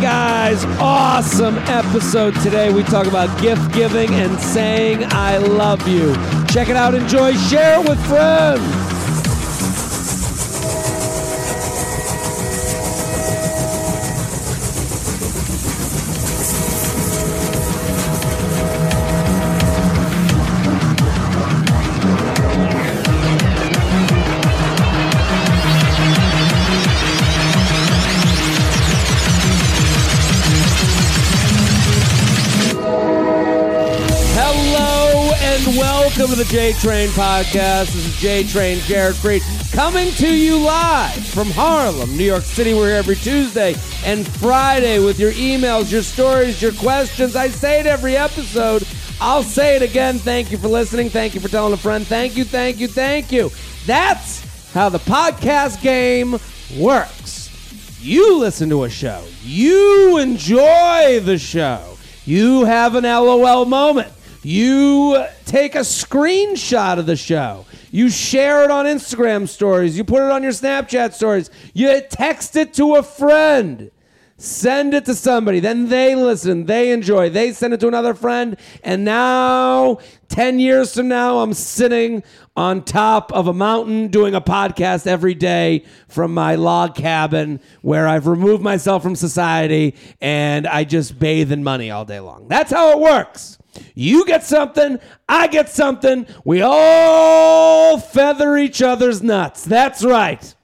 guys, awesome episode today. We talk about gift giving and saying I love you. Check it out, enjoy, share it with friends. Welcome to the J Train Podcast. This is J Train Jared Freid coming to you live from Harlem, New York City. We're here every Tuesday and Friday with your emails, your stories, your questions. I say it every episode. I'll say it again. Thank you for listening. Thank you for telling a friend. Thank you, thank you, thank you. That's how the podcast game works. You listen to a show, you enjoy the show, you have an LOL moment. You take a screenshot of the show. You share it on Instagram stories. You put it on your Snapchat stories. You text it to a friend. Send it to somebody. Then they listen. They enjoy. They send it to another friend. And now, 10 years from now, I'm sitting on top of a mountain doing a podcast every day from my log cabin where I've removed myself from society and I just bathe in money all day long. That's how it works. You get something, I get something. We all feather each other's nuts. That's right.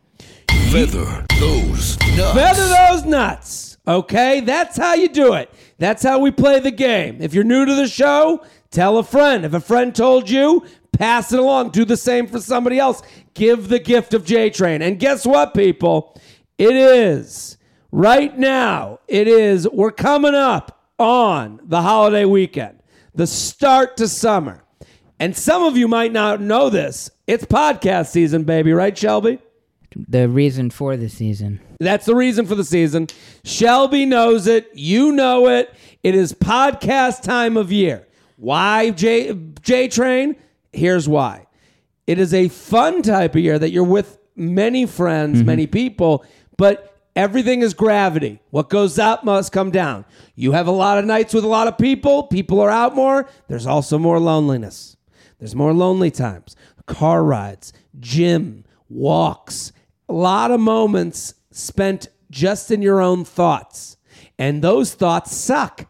Feather those nuts. Feather those nuts. Okay? That's how you do it. That's how we play the game. If you're new to the show, tell a friend. If a friend told you, pass it along. Do the same for somebody else. Give the gift of J Train. And guess what, people? It is right now. It is, we're coming up on the holiday weekend, the start to summer. And some of you might not know this. It's podcast season, baby, right, Shelby? the reason for the season. That's the reason for the season. Shelby knows it. You know it. It is podcast time of year. Why J J Train? Here's why. It is a fun type of year that you're with many friends, mm-hmm. many people, but everything is gravity. What goes up must come down. You have a lot of nights with a lot of people. People are out more. There's also more loneliness. There's more lonely times. Car rides, gym, walks, a lot of moments spent just in your own thoughts. And those thoughts suck.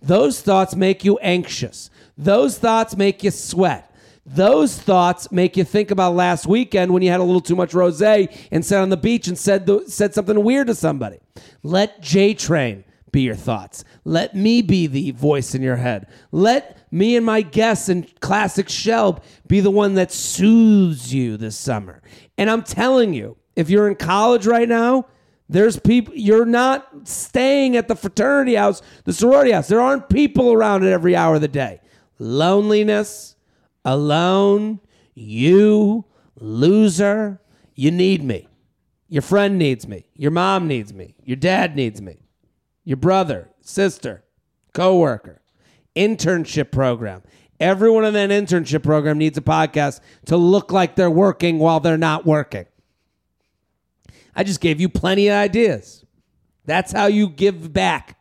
Those thoughts make you anxious. Those thoughts make you sweat. Those thoughts make you think about last weekend when you had a little too much rosé and sat on the beach and said the, said something weird to somebody. Let J Train be your thoughts. Let me be the voice in your head. Let me and my guests and classic Shelb be the one that soothes you this summer. And I'm telling you, if you're in college right now, there's people you're not staying at the fraternity house, the sorority house. There aren't people around at every hour of the day. Loneliness, alone, you, loser, you need me. Your friend needs me. Your mom needs me. Your dad needs me. Your brother, sister, coworker, internship program. Everyone in that internship program needs a podcast to look like they're working while they're not working. I just gave you plenty of ideas. That's how you give back.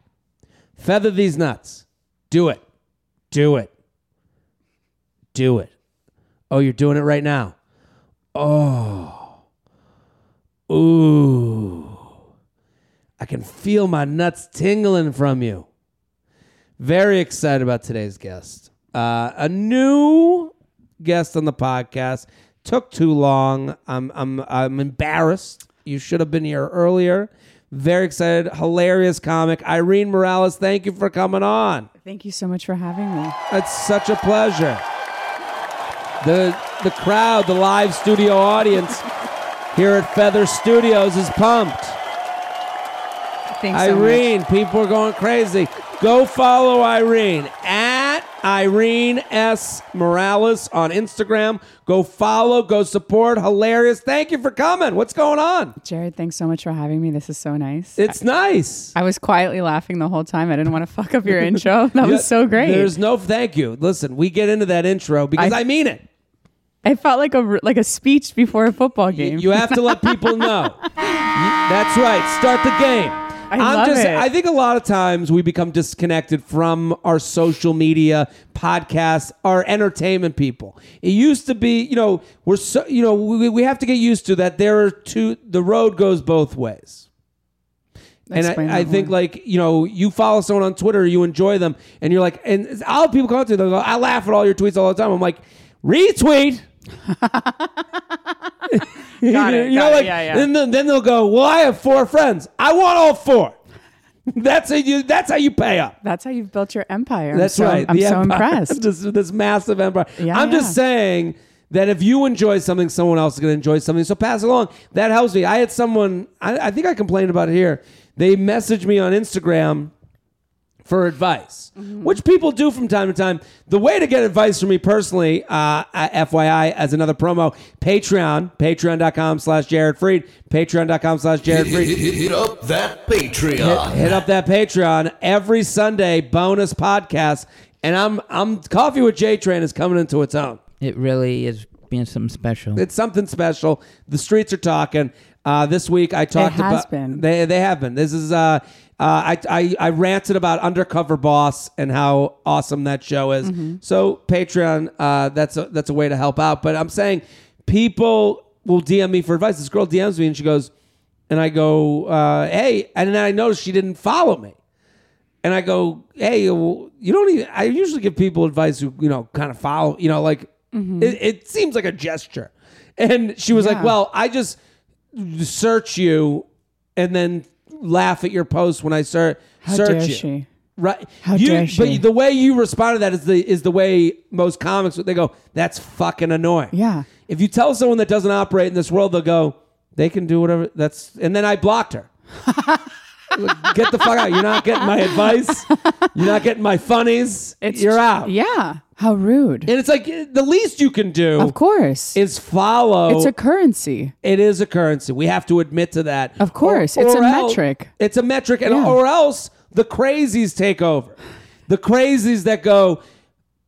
Feather these nuts. Do it. Do it. Do it. Oh, you're doing it right now. Oh. Ooh. I can feel my nuts tingling from you. Very excited about today's guest. Uh, a new guest on the podcast. Took too long. I'm I'm I'm embarrassed. You should have been here earlier. Very excited. Hilarious comic. Irene Morales, thank you for coming on. Thank you so much for having me. It's such a pleasure. The the crowd, the live studio audience here at Feather Studios is pumped. Thanks so. Irene, people are going crazy. Go follow Irene at Irene S. Morales on Instagram. Go follow, go support. Hilarious. Thank you for coming. What's going on? Jared, thanks so much for having me. This is so nice. It's nice. I was quietly laughing the whole time. I didn't want to fuck up your intro. That Yeah, was so great. There's no thank you. Listen, we get into that intro because I, I- mean it. It felt like a like a speech before a football game. You have to let people know. That's right. Start the game. I am love just it. I think a lot of times we become disconnected from our social media, podcasts, our entertainment people. It used to be, you know, we're so you know, we, we have to get used to that there are two the road goes both ways. And I, I think like you know you follow someone on Twitter, you enjoy them, and you're like, and I'll have people come up to you, they'll go, I laugh at all your tweets all the time. I'm like, retweet. Got it, you know, got it, like, yeah, yeah. Then, then they'll go, well, I have four friends. I want all four. that's how you. That's how you pay up. That's how you've built your empire. I'm That's so, right. I'm the so empire. impressed. this, this massive empire. Yeah, I'm just yeah. saying that if you enjoy something, someone else is going to enjoy something. So pass it along. That helps me. I had someone. I, I think I complained about it here. They messaged me on Instagram for advice, which people do from time to time. The way to get advice from me personally, uh, FYI, as another promo, Patreon, patreon.com slash Jared Freid, patreon.com slash Jared Hit, Freid. hit, hit up that Patreon. hit up that Patreon every Sunday, bonus podcast. And I'm, I'm Coffee with J Train is coming into its own. It really is being something special. It's something special. The streets are talking. Uh, this week I talked has about been. they they have been. This is uh, uh, I, I I ranted about Undercover Boss and how awesome that show is. Mm-hmm. So Patreon, uh, that's a that's a way to help out. But I'm saying people will DM me for advice. This girl DMs me and she goes, and I go, uh, hey, and then I noticed she didn't follow me. And I go, hey, well, you don't even. I usually give people advice who you know kind of follow. You know, like it, it seems like a gesture. And she was like, well, I just search you and then laugh at your post when I start How search dare you. she? Right? How you, dare she? But the way you respond to that is the is the way most comics they go. That's fucking annoying. Yeah. If you tell someone that doesn't operate in this world, they'll go. They can do whatever. That's and then I blocked her. Get the fuck out! You're not getting my advice. You're not getting my funnies. You're out. Yeah. How rude. And it's like the least you can do of course. is follow. it's a currency. It is a currency. We have to admit to that. Of course. It's a else- metric. It's a metric, and Yeah. or else the crazies take over. The crazies that go,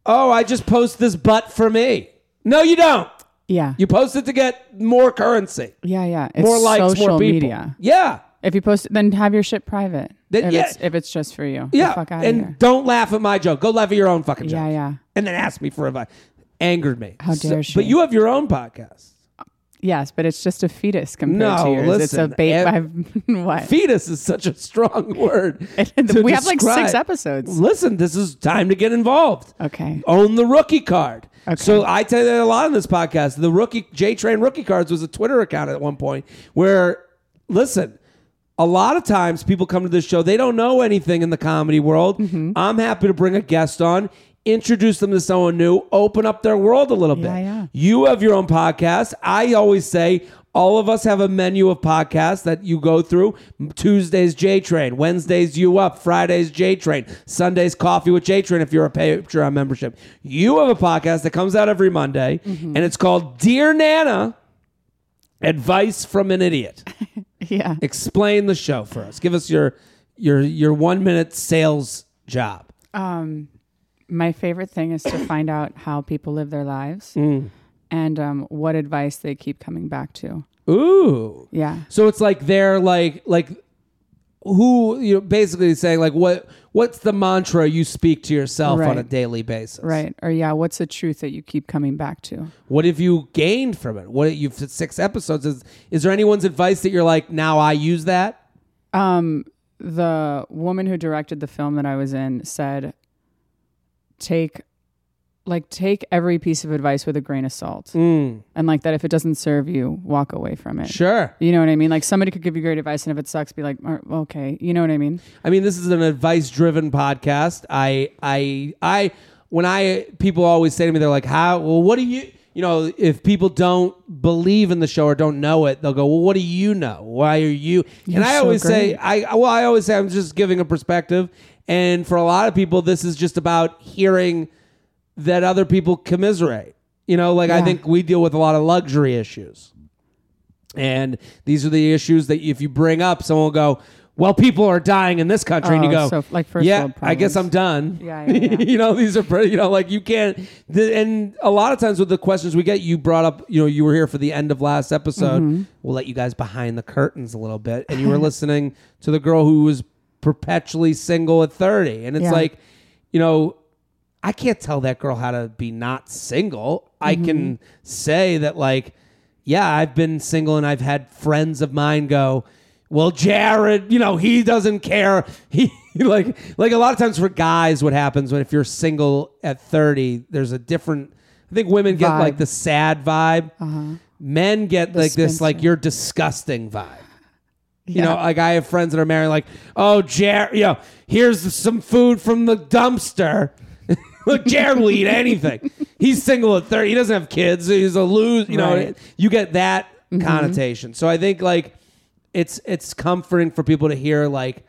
"Oh, I just post this butt for me." No, you don't. Yeah. You post it to get more currency, yeah, yeah. It's more likes, more people. media. Yeah, If you post it, then have your shit private. Then- if, yeah. it's, if it's just for you. yeah. The fuck out and of here. don't laugh at my joke. Go laugh at your own fucking joke. Yeah, yeah. And then ask me for advice. Angered me. How dare she. But you have your own podcast. Yes, but it's just a fetus compared No, to yours. it's a listen, bait. ev- by what? Fetus is such a strong word. to we have like six describe. episodes. Listen, this is time to get involved. Okay. Own the rookie card. Okay. So I tell you that a lot on this podcast. The rookie J Train Rookie Cards was a Twitter account at one point where, listen, a lot of times people come to this show, they don't know anything in the comedy world. Mm-hmm. I'm happy to bring a guest on, introduce them to someone new, open up their world a little Yeah, bit. yeah. You have your own podcast. I always say all of us have a menu of podcasts that you go through. Tuesdays J Train, Wednesdays You Up, Fridays J Train, Sundays Coffee with J Train if you're a Patreon membership. You have a podcast that comes out every Monday Mm-hmm. and it's called Dear Nana Advice from an Idiot. Yeah. Explain the show for us. Give us your your your 1 minute sales job. Um, my favorite thing is to find out how people live their lives Mm. and um, what advice they keep coming back to. Ooh. Yeah. So it's like they're like like who you know basically saying like what what's the mantra you speak to yourself on a daily basis? Right. Or yeah, what's the truth that you keep coming back to? What have you gained from it? What you've six episodes is is there anyone's advice that you're like now I use that? Um, the woman who directed the film that I was in said, take, like, take every piece of advice with a grain of salt. And like that, if it doesn't serve you, walk away from it. Sure. You know what I mean? Like somebody could give you great advice, and if it sucks, be like, "Uh, okay. You know what I mean? I mean, this is an advice driven podcast. I, I, I, when I, people always say to me, they're like, how, well, what do you, you know, if people don't believe in the show or don't know it, they'll go, well, what do you know? Why are you? You're and I so always say. I, well, I always say, I'm just giving a perspective. And for a lot of people, this is just about hearing that other people commiserate. You know, like I think we deal with a lot of luxury issues. And these are the issues that if you bring up, someone will go, well, people are dying in this country, and you Oh, go, so, like, first yeah, I guess I'm done. Yeah, yeah, yeah. you know, these are pretty, you know, like you can't. The, and a lot of times with the questions we get, you brought up, you know, you were here for the end of last episode. Mm-hmm. We'll let you guys behind the curtains a little bit, and you were listening to the girl who was perpetually single at 30, and it's Yeah. like, you know. I can't tell that girl how to be not single. I Mm-hmm. can say that, like, yeah, I've been single and I've had friends of mine go, well, Jared, you know, he doesn't care. He like like a lot of times for guys, what happens when if you're single at 30, there's a different I think women get Vibe. like the sad vibe. Men get like this like you're disgusting vibe. You Yeah. know, like I have friends that are married, like, oh, Jared, you know, here's some food from the dumpster. Look, Jared will eat anything. He's single at 30. He doesn't have kids. He's a lose. You know, Right. Mm-hmm. you get that connotation. So I think like it's it's comforting for people to hear like,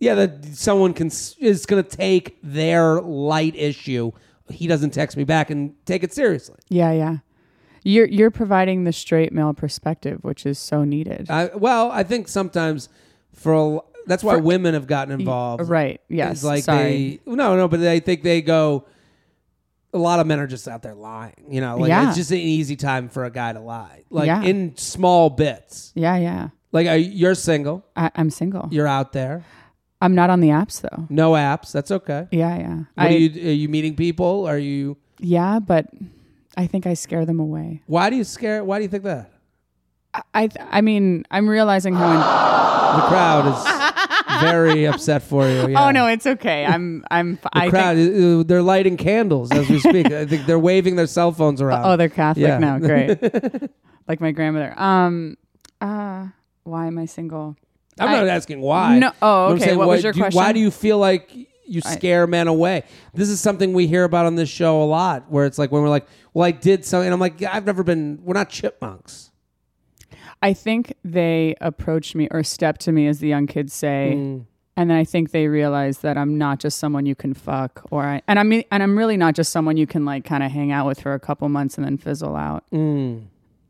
yeah, that someone can is going to take their light issue. He doesn't text me back and take it seriously. Yeah, yeah. You're you're providing the straight male perspective, which is so needed. I, well, I think sometimes for a, that's why For- women have gotten involved. right. Yes. It's like Sorry. they no no, but I think they go. A lot of men are just out there lying. You know, like Yeah. it's just an easy time for a guy to lie, like Yeah. in small bits. yeah, yeah. Like are, you're single, I, I'm single. you're out there, I'm not on the apps though. no apps. That's okay. Yeah, yeah. What I, are you? Are you meeting people? Are you? yeah, but I think I scare them away. Why do you scare? Why do you think that? I I, I mean, I'm realizing how. In- The crowd is very upset for you. Yeah. Oh no, it's okay. I'm I'm. The I crowd, Think, uh, they're lighting candles as we speak. I think they're waving their cell phones around. oh, they're Catholic Yeah. now. Great. like my grandmother. Um. Uh. Why am I single? I'm I- not asking why. No- oh, okay. saying, What was your do you- Why do you feel like you I- scare men away? This is something we hear about on this show a lot, where it's like when we're like, "Well, I did something," and I'm like, "I've never been. We're not chipmunks." I think they approach me or step to me, as the young kids say, Mm. and then I think they realize that I'm not just someone you can fuck, or I and I'm and I'm really not just someone you can like kind of hang out with for a couple months and then fizzle out. Mm.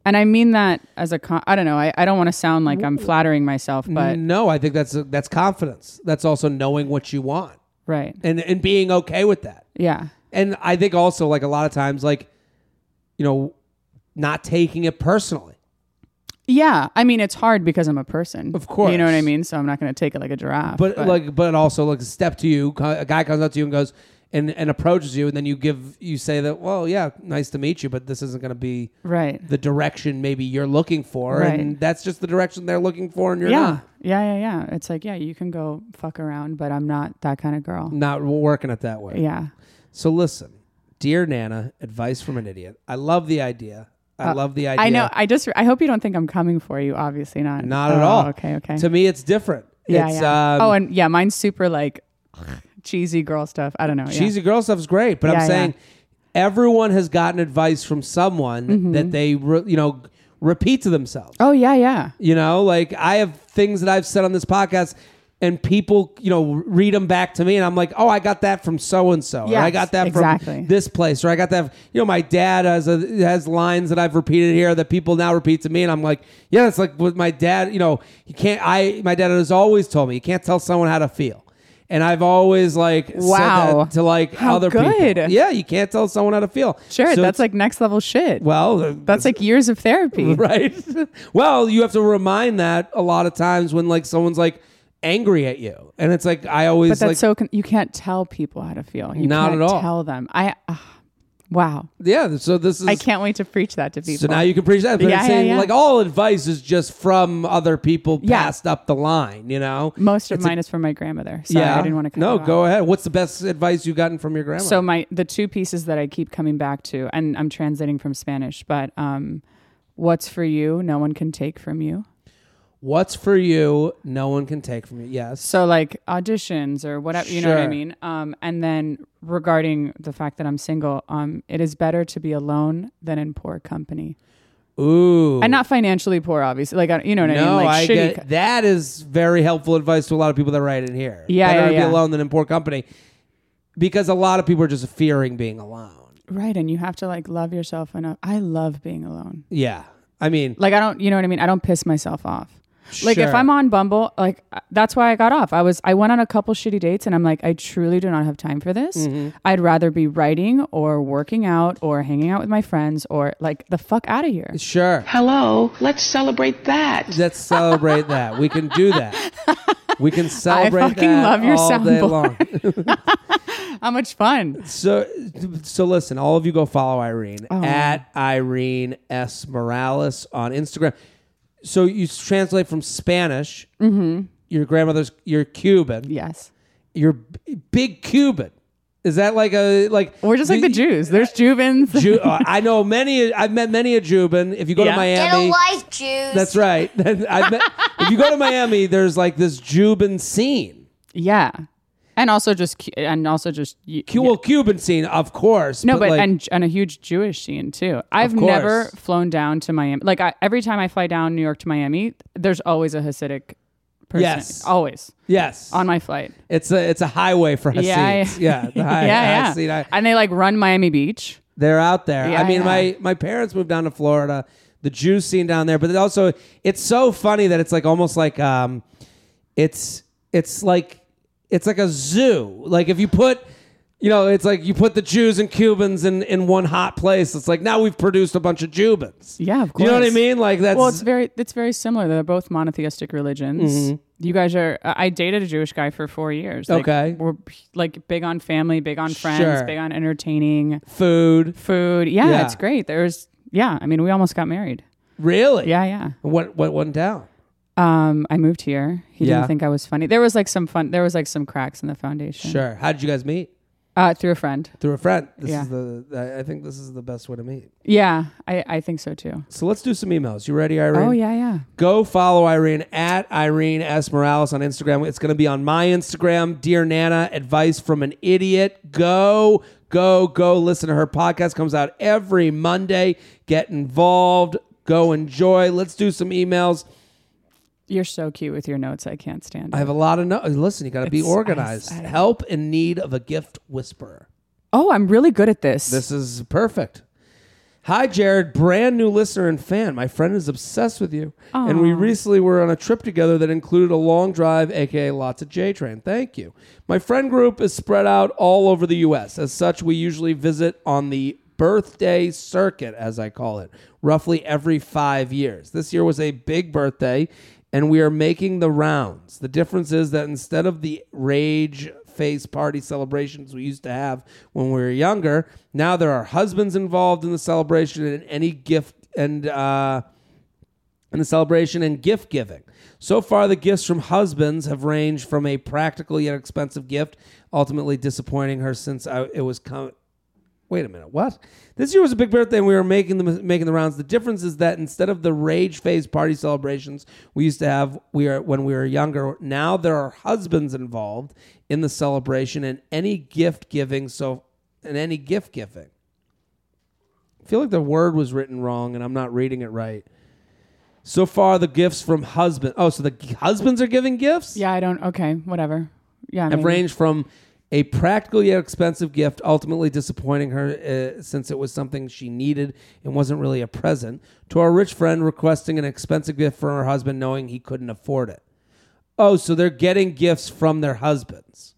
And I mean that as a con- I don't know. I, I don't want to sound like I'm flattering myself, but no, I think that's that's confidence. That's also knowing what you want right, and and being okay with that. yeah, And I think also like a lot of times, like you know, not taking it personally. Yeah. I mean, it's hard because I'm a person, Of course. You know what I mean. So I'm not going to take it like a giraffe. but, like but also like step to you a guy comes up to you and goes and, and approaches you and then you give you say that well yeah nice to meet you but this isn't going to be right, the direction maybe you're looking for Right. and that's just the direction they're looking for and you're yeah, not yeah, yeah, yeah. It's like yeah, you can go fuck around, but I'm not that kind of girl. not working it that way Yeah. so listen dear nana advice from an idiot i love the idea i Uh, love the idea I know. I just. I hope you don't think I'm coming for you. Obviously not. Not at Oh, all. Okay. Okay. to me it's different yeah. it's yeah. um, oh, and yeah, mine's super like cheesy girl stuff. I don't know. yeah. cheesy girl stuff's great but Yeah, i'm yeah. saying everyone has gotten advice from someone Mm-hmm. that they re- you know repeat to themselves Oh yeah, yeah. You know, like I have things that I've said on this podcast, and people, you know, read them back to me, and I'm like, oh, I got that from so and so, I got that exactly. from this place, or I got that. You know, my dad has a, has lines that I've repeated here that people now repeat to me, and I'm like, yeah, it's like with my dad. You know, you can't. I my dad has always told me you can't tell someone how to feel. And I've always like said Wow. that to like How other good. people. Yeah, you can't tell someone how to feel. Sure, So that's like next level shit. well, uh, that's like years of therapy. right? well, you have to remind that a lot of times when like someone's like angry at you, and it's like I always But that's like, so con- you can't tell people how to feel. You Not can't at all. Tell them. I. Uh, wow. yeah. So this is I can't wait to preach that to people. So now you can preach that, but Yeah, it's yeah, saying yeah. like all advice is just from other people Yeah. passed up the line, you know? Most of mine is from my grandmother. Sorry, yeah, I didn't want to. Cut No, you off. go ahead. What's the best advice you've gotten from your grandma? So my the two pieces that I keep coming back to, and I'm translating from Spanish, but um, what's for you, no one can take from you. What's for you, no one can take from you. Yes. So like auditions or whatever, you know what I Sure. mean. Um, and then regarding the fact that I'm single, um, it is better to be alone than in poor company, Ooh. and not financially poor, obviously. Like I- you know what I no, mean. Like I shitty. get co- that is very helpful advice to a lot of people that write in here. Yeah, Better yeah, to yeah. be alone than in poor company, because a lot of people are just fearing being alone. right, and you have to like love yourself enough. I love being alone. Yeah, I mean, Like I don't, you know what I mean. I don't piss myself off. Like if I'm on Bumble, like uh, that's why I got off. I was I went on a couple shitty dates and I'm like I truly do not have time for this. Mm-hmm. I'd rather be writing or working out or hanging out with my friends or like the fuck out of here. Sure. Hello, let's celebrate that. Let's celebrate that. We can do that. We can celebrate I fucking that love your all day soundboard. long. How much fun. So, so listen, all of you go follow Irene Oh. at Irene S Morales on Instagram. So you translate from Spanish. Mm-hmm. Your grandmother's you're Cuban. Yes. You're b- big Cuban. Is that like a like? We're just like the Jews. There's Jubans. Ju- uh, I know many. I've met many a Juban. If you go Yeah. to Get a Miami, life, Jews. that's right. I've met, if you go to Miami, there's like this Juban scene. yeah. And also just Cu- and also just y- Cu-. Well, Cuban scene, of course. No, but like, and and a huge Jewish scene too. I've course. never flown down to Miami. Like I, every time I fly down New York to Miami, there's always a Hasidic person. Yes. always yes, on my flight. It's a it's a highway for Hasids. Yeah, Yeah, the high, yeah, yeah. I- and they like run Miami Beach. they're out there. Yeah, I mean, yeah. my my parents moved down to Florida. The Jews scene down there, but it also it's so funny that it's like almost like um, it's it's like it's like a zoo. Like if you put. You know, it's like you put the Jews and Cubans in, in one hot place. It's like now we've produced a bunch of Jubans. Yeah, of course. You know what I mean? Like that's Well, it's very it's very similar. They're both monotheistic religions. Mm-hmm. You guys are. I dated a Jewish guy for four years. Like, Okay. we're like big on family, big on friends, Sure. big on entertaining, food. food. Yeah, Yeah. it's great. There's yeah. I mean, we almost got married. Really? Yeah, yeah. What what went down? Um, I moved here. He Yeah. didn't think I was funny. There was like some fun. There was like some cracks in the foundation. Sure. How did you guys meet? Uh, through a friend. Through a friend. This Yeah. is the I- I think this is the best way to meet. Yeah, I I think so too. So let's do some emails. You ready, Irene? Oh yeah, yeah. Go follow Irene at Irene S. Morales on Instagram. It's going to be on my Instagram. Dear Nana, advice from an idiot. Go, go, go listen to her podcast. Comes out every Monday. Get involved. Go enjoy. Let's do some emails. You're so cute with your notes. I can't stand. it. I have a lot of notes. Listen, you got to be It's- organized. I- I- Help in need of a gift whisperer. oh, I'm really good at this. This is perfect. Hi, Jared, brand new listener and fan. My friend is obsessed with you. And we recently were on a trip together that included a long drive, aka lots of J Train. Thank you. My friend group is spread out all over the U.S. As such, we usually visit on the birthday circuit, as I call it, roughly every five years. This year was a big birthday, and we are making the rounds. The difference is that instead of the rage face party celebrations we used to have when we were younger, now there are husbands involved in the celebration and any gift and uh, in the celebration and gift giving. So far, the gifts from husbands have ranged from a practical yet expensive gift, ultimately disappointing her since I, it was com- Wait a minute, what? This year was a big birthday, and we were making the making the rounds. The difference is that instead of the rage phase party celebrations we used to have, we are when we were younger. Now there are husbands involved in the celebration and any gift giving. So, and any gift giving. I feel like the word was written wrong, and I'm not reading it right. So far, the gifts from husband. Oh, so the husbands are giving gifts. yeah, I don't. Okay, whatever. Yeah, have maybe. ranged from a practical yet expensive gift, ultimately disappointing her uh, since it was something she needed and wasn't really a present, to our rich friend requesting an expensive gift from her husband, knowing he couldn't afford it. Oh, so they're getting gifts from their husbands.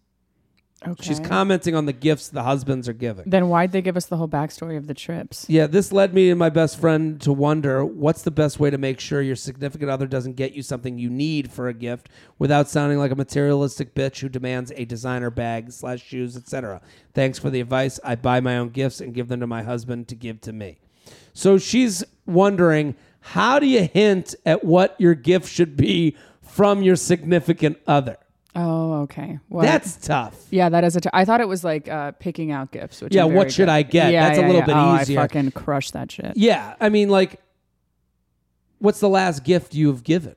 Okay. She's commenting on the gifts the husbands are giving. Then why'd they give us the whole backstory of the trips? Yeah, this led me and my best friend to wonder what's the best way to make sure your significant other doesn't get you something you need for a gift without sounding like a materialistic bitch who demands a designer bag slash shoes, etc. Thanks for the advice. I buy my own gifts and give them to my husband to give to me. So she's wondering how do you hint at what your gift should be from your significant other? Oh, okay. Well, That's tough. yeah, that is a. T- I thought it was like uh, picking out gifts. Which Yeah, I'm very what should good- I get? Yeah, That's a little yeah. bit oh, easier. I fucking crush that shit. Yeah, I mean, like, what's the last gift you've given?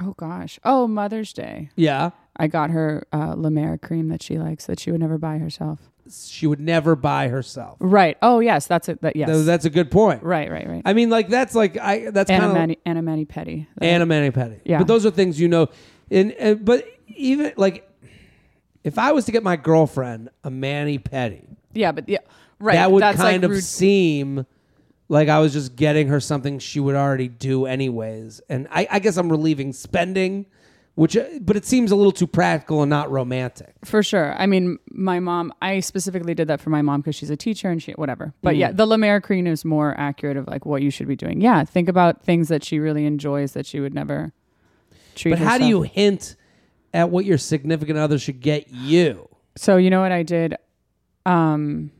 Oh gosh. Oh, Mother's Day. Yeah. I got her uh, La Mer cream that she likes that she would never buy herself. She would never buy herself. Right. Oh yes, that's it. That yes. Th- That's a good point. right. Right. Right. I mean, like that's like I that's kind of Anna mani-pedi. Anna mani-pedi. Yeah. But those are things you know. And, and but even like if I was to get my girlfriend a mani-pedi, Yeah, but yeah. Right. that would that's kind like of rude. seem Like I was just getting her something she would already do anyways, and I, I guess I'm relieving spending, which uh, but it seems a little too practical and not romantic. For sure. I mean, my mom, I specifically did that for my mom because she's a teacher and she, whatever. But yeah, the La Mer cream is more accurate of like what you should be doing. Yeah. Think about things that she really enjoys that she would never treat But how do you hint at what your significant other should get you? So you know what I did? Um,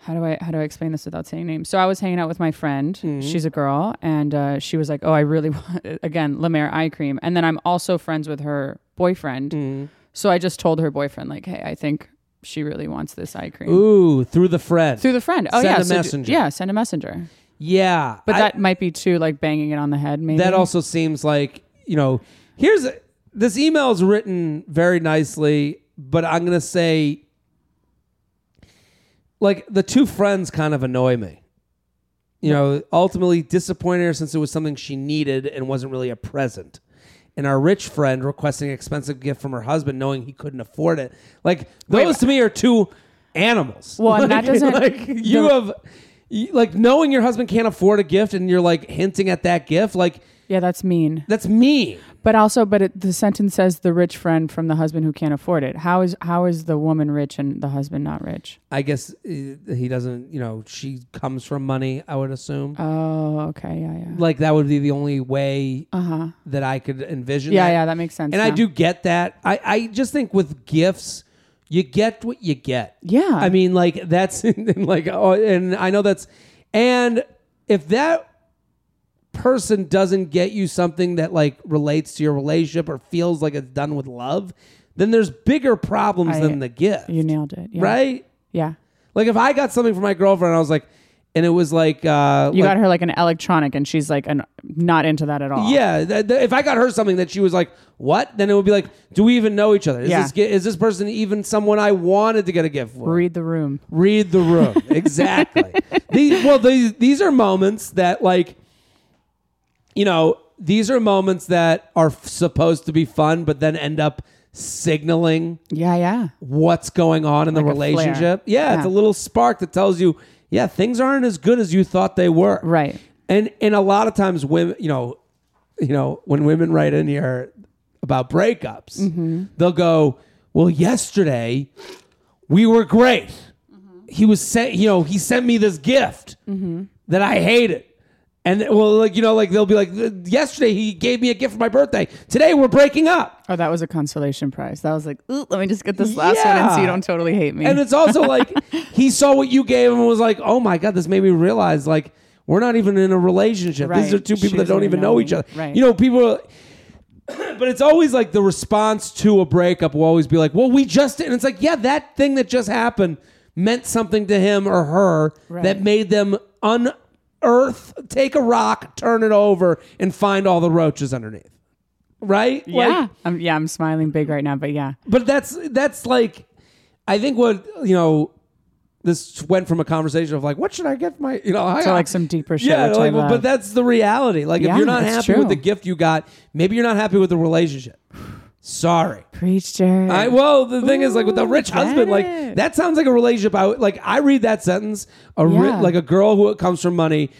how do I how do I explain this without saying names? So I was hanging out with my friend. She's a girl, and uh, she was like, "Oh, I really want again La Mer eye cream." And then I'm also friends with her boyfriend. So I just told her boyfriend, like, "Hey, I think she really wants this eye cream." Ooh, through the friend. Through the friend. Oh Send yeah, a so d- messenger. yeah, send a messenger. yeah, But I- that might be too like banging it on the head. Maybe that also seems like you know. Here's this email is written very nicely, but I'm gonna say, like the two friends kind of annoy me. You know, ultimately disappointed her since it was something she needed and wasn't really a present. And our rich friend requesting an expensive gift from her husband, knowing he couldn't afford it. Like those to me are two animals. Well, like, that doesn't- like you the- have, you- like knowing your husband can't afford a gift, and you're like hinting at that gift. Like yeah, that's mean. that's mean. But also, but it, the sentence says the rich friend from the husband who can't afford it. How is how is the woman rich and the husband not rich? I guess uh, he doesn't. You know, she comes from money. I would assume. Oh, okay, yeah, yeah, like that would be the only way uh huh. that I could envision. Yeah, that. yeah, that makes sense. And I do get that. I I just think with gifts, you get what you get. Yeah. I mean, like that's like oh, and I know that's, and if that person doesn't get you something that like relates to your relationship or feels like it's done with love, then there's bigger problems I- than the gift. You nailed it. Yeah. right? Yeah. Like if I got something for my girlfriend, I was like, and it was like, uh, You like- got her like an electronic, and she's like an, not into that at all. Yeah, th- th- if I got her something that she was like, "What?" then it would be like, "Do we even know each other? Is Yeah. this is this person even someone I wanted to get a gift for?" Read the room. Read the room exactly. these, well, these these are moments that like, you know, these are moments that are f- supposed to be fun, but then end up signaling Yeah, yeah. what's going on in the Like a flare. relationship. Yeah, it's a little spark that tells you, yeah, things aren't as good as you thought they were. Right. And and a lot of times women, you know, you know, when women write in here about breakups, Mm-hmm. they'll go, "Well, yesterday we were great. Mm-hmm. He was sent, you know, he sent me this gift Mm-hmm. that I hated." And well, like you know, like they'll be like, "Yesterday he gave me a gift for my birthday. Today we're breaking up." Oh, that was a consolation prize. That was like, Ooh, let me just get this last one and so you don't totally hate me. And it's also like he saw what you gave him and was like, "Oh my god, this made me realize like we're not even in a relationship. These are two people that don't even know know each other." Right. You know, people. but it's always like the response to a breakup will always be like, "Well, we just," and it's like, yeah, that thing that just happened meant something to him or her Right. that made them unearth, take a rock, turn it over, and find all the roaches underneath. Right? yeah. Like, I'm, yeah, I'm smiling big right now, but yeah. but that's that's like I think what you know this went from a conversation of like what should I get my you know I, like some deeper shit. yeah like, but that's the reality like if you're not happy with the gift you got maybe you're not happy with the relationship sorry Preach, Jared. I well the thing is like with the rich husband like it. that sounds like a relationship I like I read that sentence a ri- like a girl who comes from money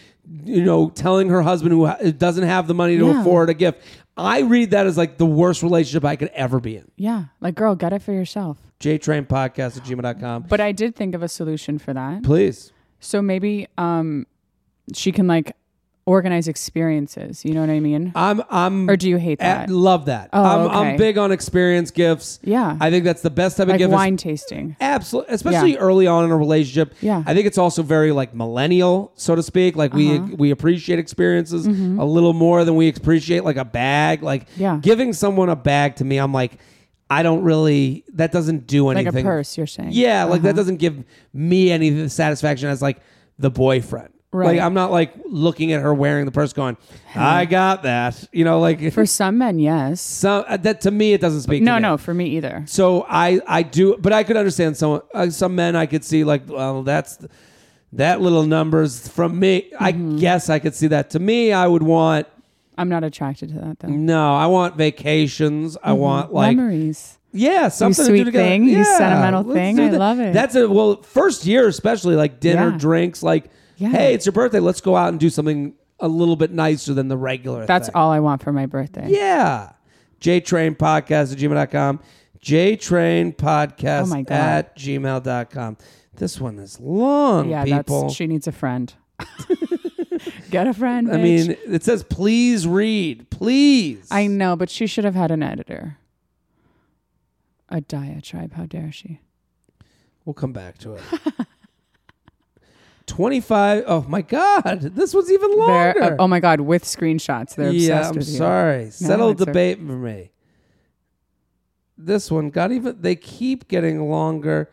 you know telling her husband who ha- doesn't have the money to Yeah. afford a gift I read that as like the worst relationship I could ever be in yeah. Like, girl, get it for yourself. jtrainpodcast at gmail.com But I did think of a solution for that. please So maybe um, she can like organize experiences. You know what I mean? I'm I'm Or do you hate that? I love that. Oh, I'm, I'm big on experience gifts. Yeah. I think that's the best type of gift. wine tasting. Absolutely, especially Yeah. early on in a relationship. Yeah. I think it's also very like millennial, so to speak. Like we Uh-huh. we appreciate experiences a little more than we appreciate like a bag. Like Mm-hmm. Yeah. giving someone a bag to me, I'm like, I don't really. That doesn't do anything. Like a purse, you're saying. Yeah, like that Uh-huh. doesn't give me any satisfaction as like the boyfriend. Right. Like I'm not like looking at her wearing the purse, going, "I got that." You know, like For some men, yes. some uh, that to me it doesn't speak. No, to me. no, for me either. So I I do, but I could understand some uh, some men. I could see like, well, that's that little numbers from me. I Mm-hmm. guess I could see that. To me, I would want I'm not attracted to that though. no. I want vacations. I want like Memories. yeah, something to sweet do together. thing, you Yeah, sentimental let's thing. do I that. love it. That's a well, first year especially like dinner, Yeah. drinks, like Yeah. Hey, it's your birthday. Let's go out and do something a little bit nicer than the regular. That's thing. all I want for my birthday. Yeah. JTrain Podcast at gmail.com. JTrain Podcast Oh my God. at gmail.com. This one is long, Yeah, people. that's she needs a friend. Get a friend. I mean, it says please read. Please. I know, but she should have had an editor. A diatribe. How dare she? We'll come back to it. 25. Oh my God. This one's even longer. They're, uh, oh my god, with screenshots. They're yeah, obsessed I'm with you. sorry. Settle okay. debate for me. This one got even. They keep getting longer.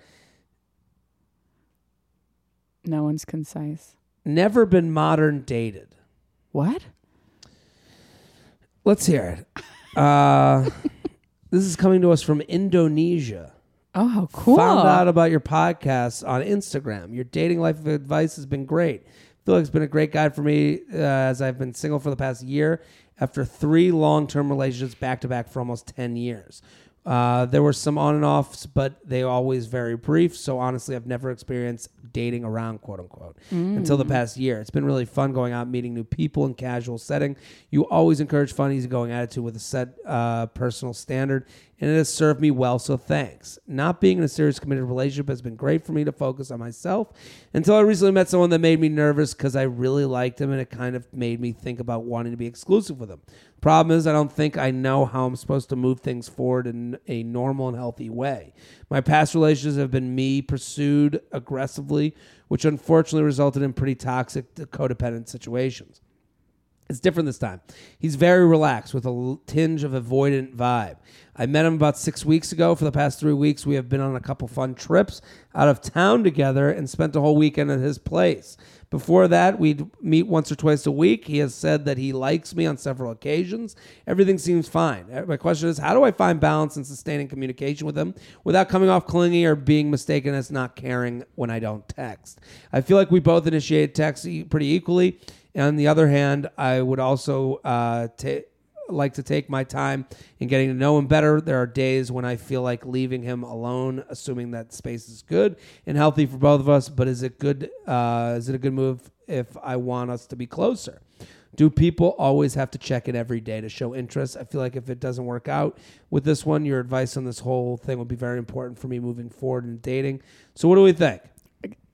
No one's concise. Never been modern dated. What? Let's hear it. Uh, this is coming to us from Indonesia. Oh, how cool. Found out about your podcast on Instagram. Your dating life advice has been great. I feel like it's been a great guide for me uh, as I've been single for the past year after three long term relationships back to back for almost 10 years. Uh, there were some on and offs, but they always very brief. So honestly, I've never experienced dating around, quote unquote, until the past year. It's been really fun going out, meeting new people in casual setting. You always encourage fun, easygoing attitude with a set uh, personal standard, and it has served me well. So thanks. Not being in a serious committed relationship has been great for me to focus on myself. Until I recently met someone that made me nervous because I really liked him, and it kind of made me think about wanting to be exclusive with him. Problem is, I don't think I know how I'm supposed to move things forward in a normal and healthy way. My past relationships have been me pursued aggressively, which unfortunately resulted in pretty toxic, codependent situations. It's different this time. He's very relaxed with a tinge of avoidant vibe. I met him about six weeks ago. For the past three weeks, we have been on a couple fun trips out of town together and spent a whole weekend at his place. Before that, we'd meet once or twice a week. He has said that he likes me on several occasions. Everything seems fine. Uh, My question is how do I find balance and sustaining communication with him without coming off clingy or being mistaken as not caring when I don't text? I feel like we both initiate text e- pretty equally. On the other hand, I would also uh, ta like to take my time in getting to know him better. There are days when I feel like leaving him alone, assuming that space is good and healthy for both of us. But is it good? Uh, is it a good move if I want us to be closer? Do people always have to check in every day to show interest? I feel like if it doesn't work out with this one, your advice on this whole thing would be very important for me moving forward in dating. So, what do we think?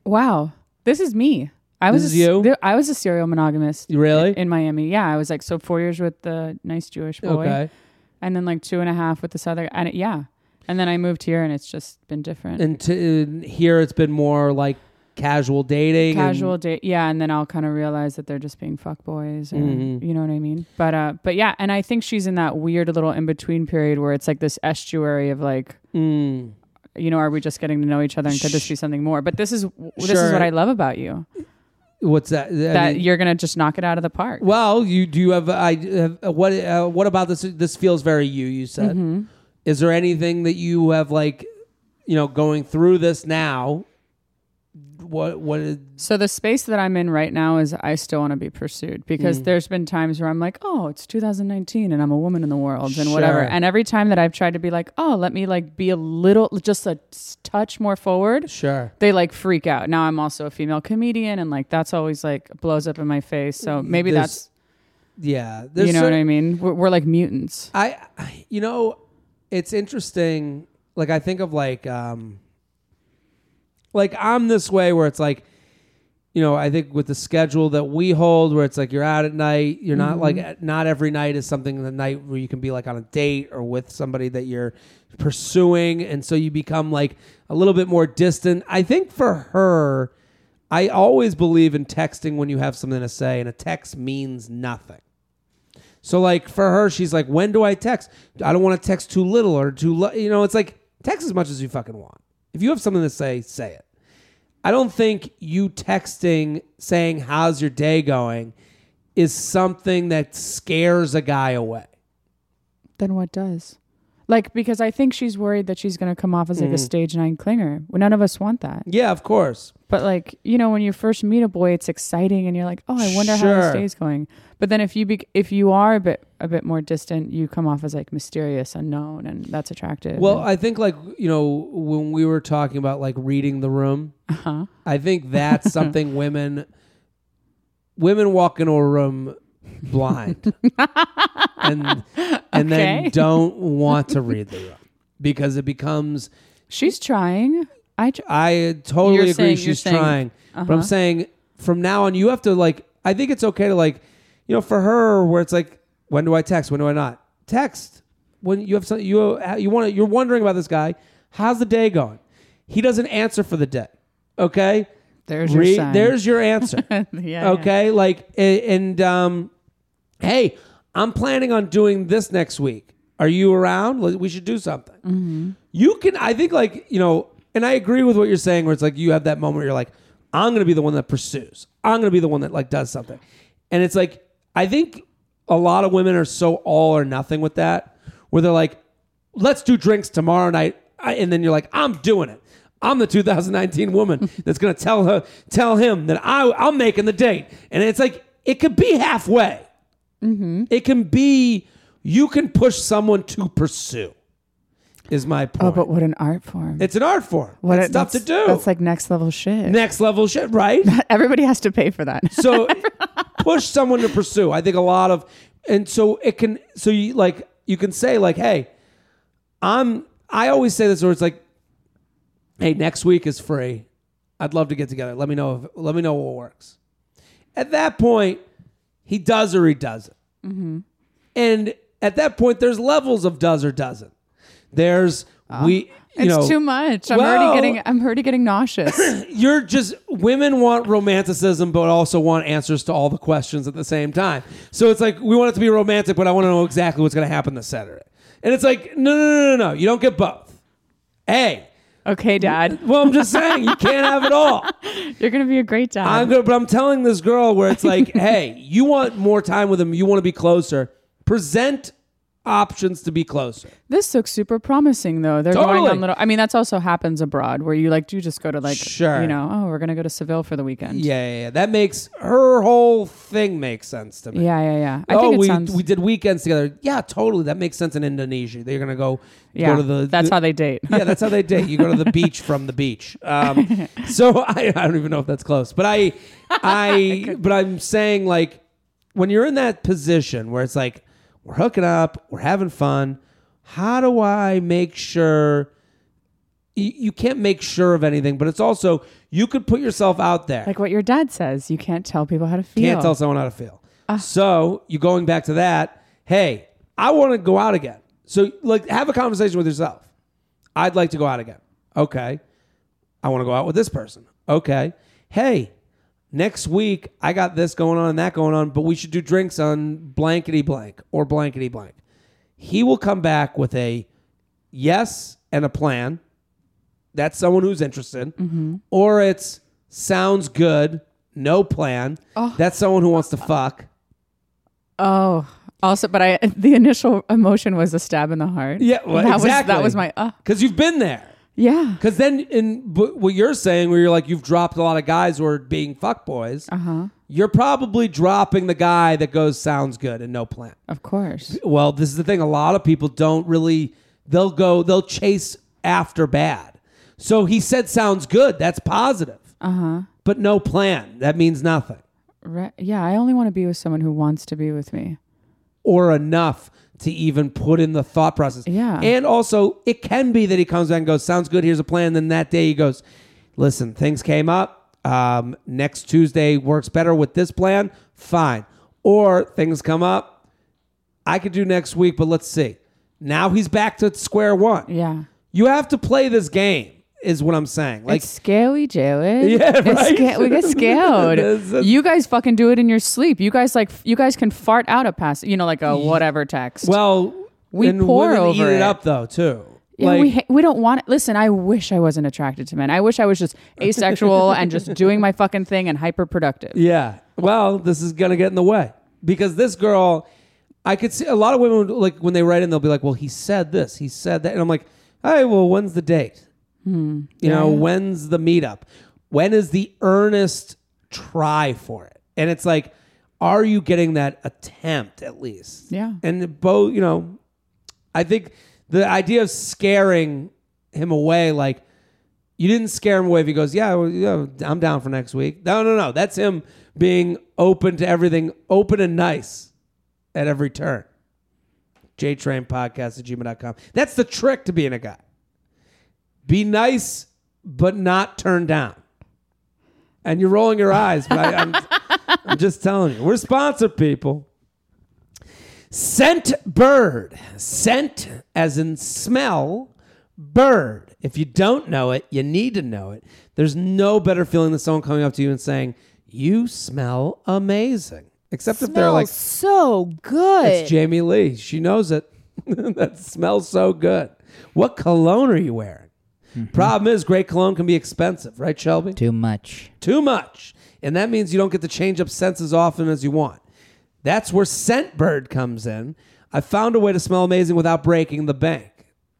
Wow. This is me. I was This a, you? I was a serial monogamist. Really? In, in Miami. Yeah. I was like so four years with the nice Jewish boy. Okay. And then like two and a half with this other and it, yeah. And then I moved here and it's just been different. And to, here it's been more like casual dating. Casual date, yeah, and then I'll kind of realize that they're just being fuck boys, or Mhm. you know what I mean. But uh, but yeah, and I think she's in that weird little in between period where it's like this estuary of like, Mm. you know, are we just getting to know each other and could this be something more? But this is this is what I love about you What's that? I that mean- you're gonna just knock it out of the park. well, you do you have I have, uh, what uh, what about this? This feels very you. You said. Mm-hmm. Is there anything that you have like, you know, going through this now? What what is So the space that I'm in right now is I still want to be pursued because Mm. there's been times where I'm like, oh, it's 2019 and I'm a woman in the world and whatever. And every time that I've tried to be like, oh, let me like be a little, just a touch more forward, sure? they like freak out. Now I'm also a female comedian and like that's always like blows up in my face. So maybe There's- that's, Yeah, you know cer- what I mean? We're, we're like mutants. I, I- you know, it's interesting. Like I think of like, um, like I'm this way where it's like, you know, I think with the schedule that we hold, where it's like you're out at night, you're not like mm-hmm. not every night is something the night where you can be like on a date or with somebody that you're pursuing, and so you become like a little bit more distant. I think for her, I always believe in texting when you have something to say, and a text means nothing. So like for her, she's like, when do I text? I don't want to text too little or too, lo-. you know. It's like text as much as you fucking want. If you have something to say, say it. I don't think you texting saying how's your day going is something that scares a guy away. Then what does? Like, because I think she's worried that she's going to come off as like Mm. a stage nine clinger. Well, none of us want that. Yeah, of course. But like, you know, when you first meet a boy, it's exciting, and you're like, "Oh, I wonder how this day's going." But then if you be- if you are a bit a bit more distant, you come off as like mysterious, unknown, and that's attractive. Well, I think like you know when we were talking about like reading the room, uh huh. I think that's something women women walk into a room blind and and then don't want to read the room because it becomes She's trying. I tr- I totally You're agree saying- she's saying- trying. But I'm Uh-huh. saying from now on you have to like I think it's okay to like you know for her where it's like when do I text? When do I not? Text. When you have something you you want to you're wondering about this guy. How's the day going? He doesn't answer for the day okay? There's your sign. there's your answer. Yeah. okay? Like a- and um hey i'm planning on doing this next week. Are you around? We should do something. Mm-hmm. you can i think like you know and i agree with what you're saying where it's like you have that moment where you're like i'm gonna be the one that pursues. I'm gonna be the one that like does something. And it's like i think a lot of women are so all or nothing with that where they're like let's do drinks tomorrow night. And then you're like i'm doing it. I'm the 2019 woman that's going to tell her tell him that I, i'm making the date. And it's like it could be halfway. Mm-hmm. It can be you can push someone to pursue is my point Oh, but what an art form. it's an art form what it's a- stuff to do That's like next level shit. next level shit right Everybody has to pay for that. so push someone to pursue. I think a lot of, and so it can, so you like, you can say like, hey, I'm, I always say this where it's like, hey, next week is free. I'd love to get together. Let me know if, let me know what works. At that point, he does or he doesn't. Mm-hmm. And at that point, there's levels of does or doesn't. There's, ah. we, you it's know, too much. I'm well- already getting. I'm already getting nauseous. you're just women want romanticism but also want answers to all the questions at the same time so it's like we want it to be romantic but i want to know exactly what's going to happen this saturday and it's like no no no no no you don't get both hey okay, Dad, well i'm just saying you can't have it all you're gonna be a great dad. i'm good but i'm telling this girl where it's like hey you want more time with him you want to be closer present options to be closer this looks super promising, though. They're going on little. I mean, that's also happens abroad where you like do just go to like, Sure. you know, oh, we're gonna go to Seville for the weekend. yeah, yeah, yeah. that makes her whole thing makes sense to me yeah, yeah, yeah. I oh, think it we, sounds. we did weekends together. Yeah, totally. That makes sense in Indonesia. They're gonna go yeah, go to the. that's the- how they date. yeah, that's how they date. You go to the beach from the beach. Um, so I, I don't even know if that's close, but I, I, but I'm saying like when you're in that position where it's like we're hooking up, we're having fun. How do I make sure? You, can't make sure of anything, but it's also you could put yourself out there. like what your dad says, you can't tell people how to feel. Can't tell someone how to feel. Ah. so you going back to that, hey, I want to go out again. So like have a conversation with yourself. I'd like to go out again. Okay. I want to go out with this person. Okay. Hey, next week I got this going on and that going on, but we should do drinks on blankety blank or blankety blank. He will come back with a yes and a plan. That's someone who's interested. Or it's sounds good, no plan. Oh. That's someone who wants to fuck. Oh, also, but I the initial emotion was a stab in the heart. Yeah, well, that exactly. was that was my uh, Because you've been there. Yeah. Because then, in what you're saying, where you're like you've dropped a lot of guys who are being fuckboys, Uh-huh. you're probably dropping the guy that goes sounds good and no plan. Of course. Well, this is the thing. A lot of people don't really. They'll go. They'll chase after bad. So he said sounds good. That's positive. Uh Uh-huh. huh. But no plan. That means nothing. Right. Yeah, I only want to be with someone who wants to be with me. or enough to even put in the thought process. Yeah. And also, it can be that he comes back and goes, "Sounds good. Here's a plan." Then that day he goes, "Listen, things came up. Um, next Tuesday works better with this plan. Fine." Or things come up. I could do next week, but let's see. Now he's back to square one. Yeah. You have to play this game, is what I'm saying. Like, it's scary, Jared. Yeah, right? sca- we get scared. That's- that's- you guys fucking do it in your sleep. You guys like you guys can fart out a pass, you know, like a whatever text. well, We pour over eat it it. up though too. yeah, like, we ha- we don't want it. Listen, I wish I wasn't attracted to men. I wish I was just asexual and just doing my fucking thing and hyper productive. Yeah. Well, this is gonna get in the way because this girl, I could see a lot of women like when they write in, they'll be like, "Well, he said this, he said that," and I'm like, "Hey, well, when's the date? Hmm. You know, when's the meetup? When is the earnest try for it?" And it's like, are you getting that attempt at least? Yeah. And both, you know, I think the idea of scaring him away, like you didn't scare him away if he goes, yeah, well, yeah, I'm down for next week. No, no, no. That's him being open to everything, open and nice at every turn. JTrain Podcast at gmail.com. That's the trick to being a guy. Be nice, but not turn down. And you're rolling your eyes, but I, I'm, I'm just telling you. We're sponsored, people. Scent bird. Scent as in smell bird. If you don't know it, you need to know it. There's no better feeling than someone coming up to you and saying, You smell amazing. Except if they're like, so good. It's Jamie Lee. She knows it. that smells so good. What cologne are you wearing? Mm-hmm. Problem is, great cologne can be expensive, right, Shelby? Too much. Too much. And that means you don't get to change up scents as often as you want. That's where Scentbird comes in. I found a way to smell amazing without breaking the bank.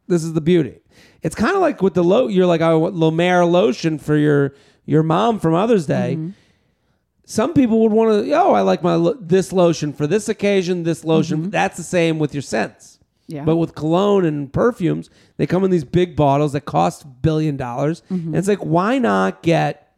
This is the beauty. It's kind of like with the lo- you're like I want Lomare lotion for your your mom for Mother's Day. Mm-hmm. Some people would want to. Oh, I like my lo- this lotion for this occasion. This lotion. Mm-hmm. That's the same with your scents. Yeah. But with cologne and perfumes, they come in these big bottles that cost a billion dollars. And it's like, why not get,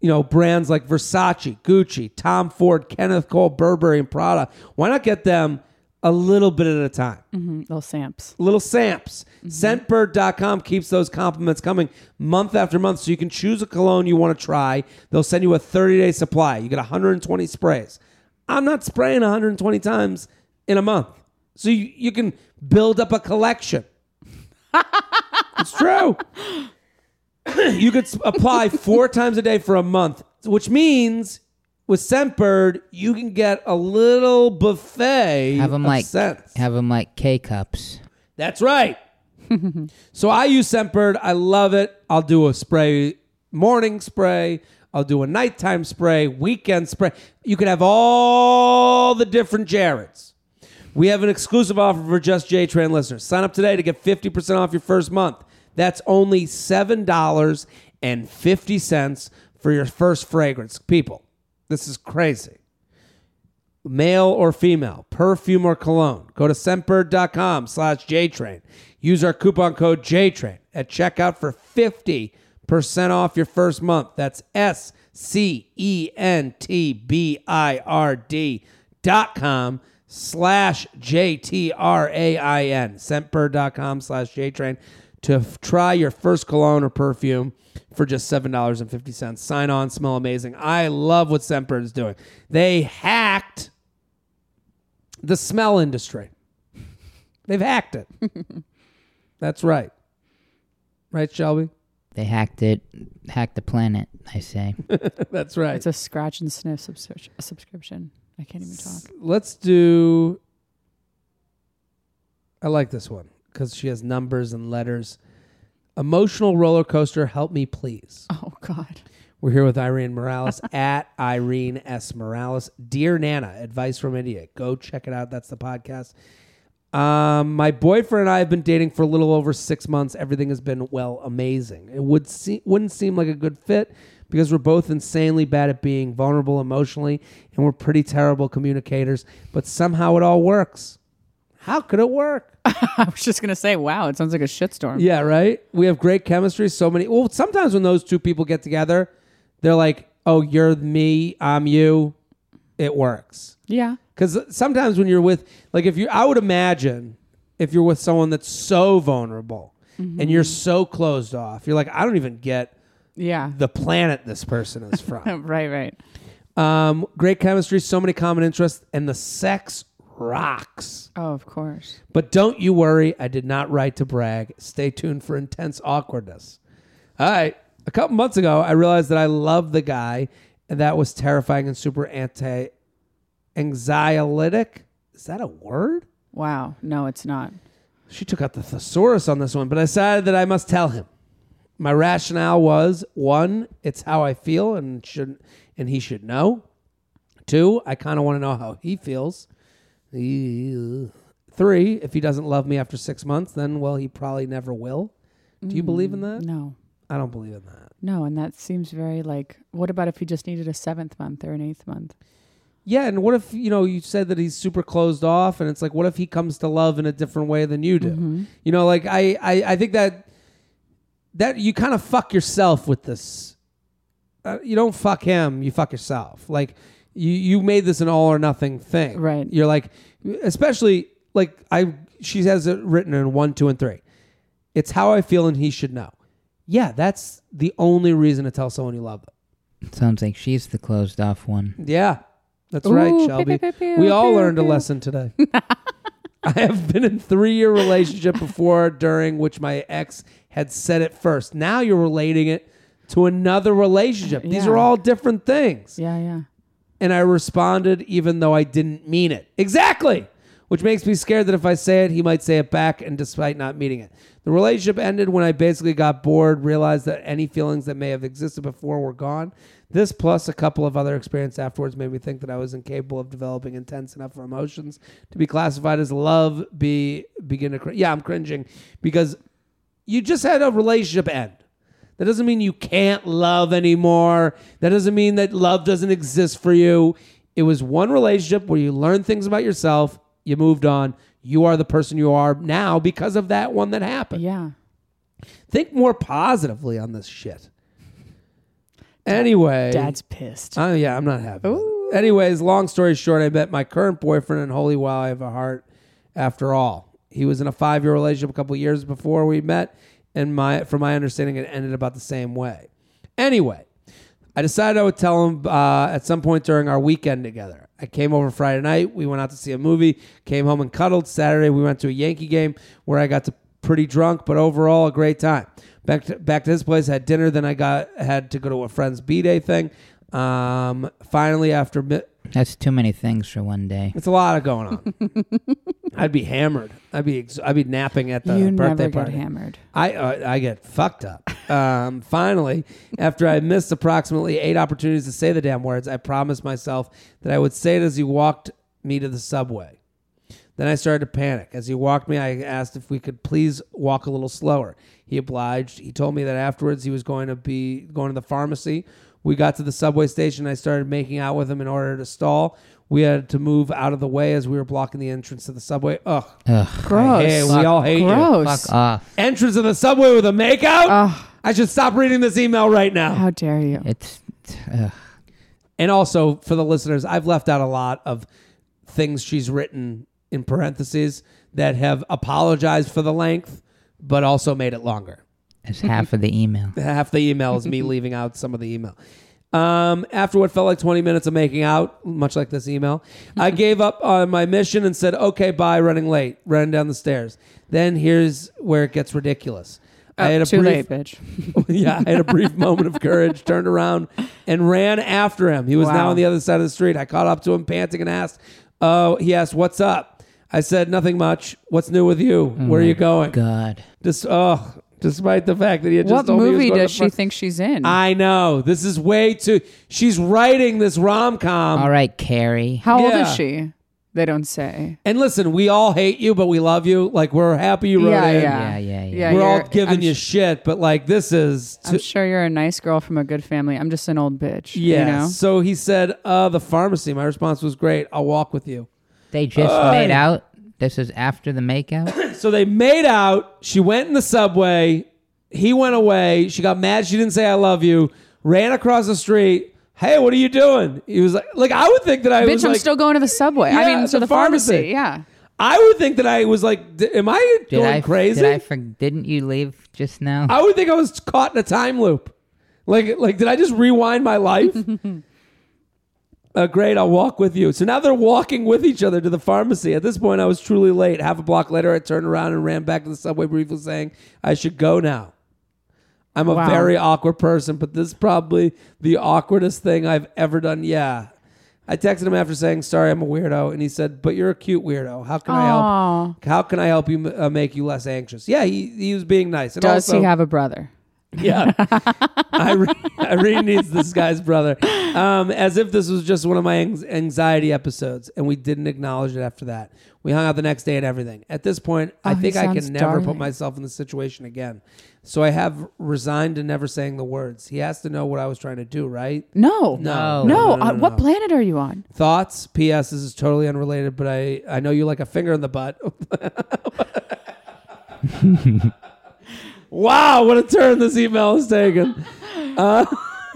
you know, brands like Versace, Gucci, Tom Ford, Kenneth Cole, Burberry, and Prada? Why not get them a little bit at a time? Mm, little samps. Little samps. Scentbird.com keeps those compliments coming month after month. So you can choose a cologne you want to try. They'll send you a 30 day supply. You get 120 sprays. I'm not spraying 120 times in a month. So you, you can build up a collection. it's true. you could apply four times a day for a month, which means with Scentbird, you can get a little buffet Have them of like scents. have them like K cups. That's right. so I use Scentbird. I love it. I'll do a spray, morning spray. I'll do a nighttime spray, weekend spray. You can have all the different Jareds. We have an exclusive offer for just J Train listeners. Sign up today to get 50% off your first month. That's only $7.50 for your first fragrance. People, this is crazy male or female, perfume or cologne. Go to scentbird.com slash JTrain. Use our coupon code JTrain at checkout for 50% off your first month. That's S C E N T B I R D dot com slash J T R A I N. Scentbird.com slash JTrain to f- try your first cologne or perfume for just $7.50. Sign on, smell amazing. I love what Scentbird is doing. They hacked the smell industry. They've hacked it. That's right. Right, Shelby? They hacked it, hacked the planet. I say. That's right. It's a scratch and sniff subscription. subscription. I can't even talk. Let's do. I like this one because she has numbers and letters. Emotional roller coaster, help me please. Oh God. We're here with Irene Morales at Irene S. Morales. Dear Nana, advice from India. Go check it out. That's the podcast. Um, my boyfriend and I have been dating for a little over six months. Everything has been well amazing. It would se- wouldn't seem like a good fit because we're both insanely bad at being vulnerable emotionally, and we're pretty terrible communicators. But somehow it all works. How could it work? I was just gonna say, wow, it sounds like a shitstorm. Yeah, right. We have great chemistry. So many. Well, sometimes when those two people get together, they're like, "Oh, you're me, I'm you." It works Yeah. because sometimes when you're with, like, if you, I would imagine if you're with someone that's so vulnerable mm-hmm. and you're so closed off, you're like, I don't even get Yeah. the planet this person is from. right. Right. um, great chemistry, so many common interests, and the sex rocks. Oh, of course. But don't you worry, I did not write to brag. Stay tuned for intense awkwardness. All right. A couple months ago, I realized that I loved the guy, and that was terrifying and super anti anxiolytic. Is that a word? Wow. No, it's not. She took out the thesaurus on this one, but I decided that I must tell him. My rationale was one, it's how I feel and should and he should know. Two, I kind of want to know how he feels. Three, if he doesn't love me after six months, then well, he probably never will. Do you believe in mm, that? No. I don't believe in that. No, and that seems very like. What about if he just needed a seventh month or an eighth month? Yeah, and what if you know you said that he's super closed off, and it's like, what if he comes to love in a different way than you do? Mm-hmm. You know, like I, I, I think that that you kind of fuck yourself with this. uh, you don't fuck him, you fuck yourself. Like you you made this an all or nothing thing. Right. You're like, especially like I she has it written in one, two, and three. It's how I feel, and he should know. Yeah, that's the only reason to tell someone you love them. Sounds like she's the closed off one. Yeah, that's Ooh, right, pew, Shelby. pew, pew, we all pew, learned a lesson today. I have been in three year relationship before, during which my ex had said it first. Now you're relating it to another relationship. These Yeah. are all different things. Yeah, yeah. And I responded even though I didn't mean it. Exactly. Which makes me scared that if I say it, he might say it back, and despite not meaning it. The relationship ended when I basically got bored, realized that any feelings that may have existed before were gone. This, plus a couple of other experiences afterwards, made me think that I was incapable of developing intense enough for emotions to be classified as love. Be begin to cr- yeah, I'm cringing because you just had a relationship end. That doesn't mean you can't love anymore. That doesn't mean that love doesn't exist for you. It was one relationship where you learned things about yourself, you moved on, you are the person you are now because of that one that happened. Yeah. Think more positively on this shit. Anyway, Dad's pissed. Oh yeah, I'm not happy. it. Anyways, long story short, I met my current boyfriend, and holy wow, I have a heart. After all, he was in a five year relationship a couple years before we met, and my from my understanding, it ended about the same way. Anyway, I decided I would tell him uh, at some point during our weekend together. I came over Friday night. We went out to see a movie. Came home and cuddled. Saturday we went to a Yankee game where I got to pretty drunk, but overall a great time. Back to back to his place. Had dinner. Then I got had to go to a friend's b day thing. Um, finally, after mi- That's too many things for one day. it's a lot of going on. I'd be hammered. I'd be ex- I'd be napping at the you birthday never party. get hammered. I uh, I get fucked up. Um, finally, after I missed approximately eight opportunities to say the damn words, I promised myself that I would say it as he walked me to the subway. Then I started to panic. As he walked me, I asked if we could please walk a little slower. He obliged. He told me that afterwards he was going to be going to the pharmacy. We got to the subway station. I started making out with him in order to stall. We had to move out of the way as we were blocking the entrance to the subway. Ugh. Ugh. Gross. Hey, we all hate you Gross. Fuck off. entrance of the subway with a makeout? Ugh. I should stop reading this email right now. How dare you? It's. Ugh. And also for the listeners, I've left out a lot of things she's written in parentheses that have apologized for the length, but also made it longer. It's half of the email. Half the email is me leaving out some of the email. Um, after what felt like 20 minutes of making out, much like this email, I gave up on my mission and said, okay, bye, running late, running down the stairs. Then here's where it gets ridiculous. I had a Oh, Too brief, late, bitch. yeah, I had a brief moment of courage, turned around and ran after him. He was now on the other side of the street. I caught up to him, panting, and asked, "Oh," he asked, "What's up?" I said, "Nothing much. What's new with you? Where are you going?" God. Just oh, despite the fact that he had just What told me he was movie going does the she front- think she's in? I know this is way too. She's writing this rom com. All right, Carrie. How old Yeah. is she? They don't say. And listen, we all hate you, but we love you. Like we're happy you wrote Yeah, in. yeah. Yeah, yeah, yeah. We're all you're- giving I'm you sh- shit, but like this is. I'm sure you're a nice girl from a good family. I'm just an old bitch. yeah. You know? So he said, "Uh, the pharmacy." My response was, "Great. I'll walk with you." They just uh, made out. This is after the makeout. So they made out. She went in the subway. He went away. She got mad. She didn't say "I love you." Ran across the street. Hey, what are you doing? He was like, like I would think that I Bitch, was I'm like, still going to the subway. I mean, to the the, pharmacy. pharmacy. Yeah. I would think that I was like, d- am I Did going I crazy? Did I for, didn't you leave just now? I would think I was caught in a time loop. Like, like, did I just rewind my life? uh, great, I'll walk with you. So now they're walking with each other to the pharmacy. At this point, I was truly late. Half a block later, I turned around and ran back to the subway briefly saying, I should go now. I'm a Wow. very awkward person, but this is probably the awkwardest thing I've ever done. Yeah. I texted him after saying, sorry, I'm a weirdo. And he said, but you're a cute weirdo. How can I help? How can I help you uh, make you less anxious? Yeah, he, he was being nice. And Does also, he have a brother? Yeah. Irene, Irene needs this guy's brother. Um, as if this was just one of my anxiety episodes, and we didn't acknowledge it after that. We hung out the next day and everything. At this point, I Oh, he think I sounds can never put darling. myself in this situation again. So I have resigned to never saying the words. He has to know what I was trying to do, right? No. No. No. No. no, uh, no, what planet are you on? Thoughts? P.S. This is totally unrelated, but I, I know you like a finger in the butt. wow, what a turn this email has taken. Uh,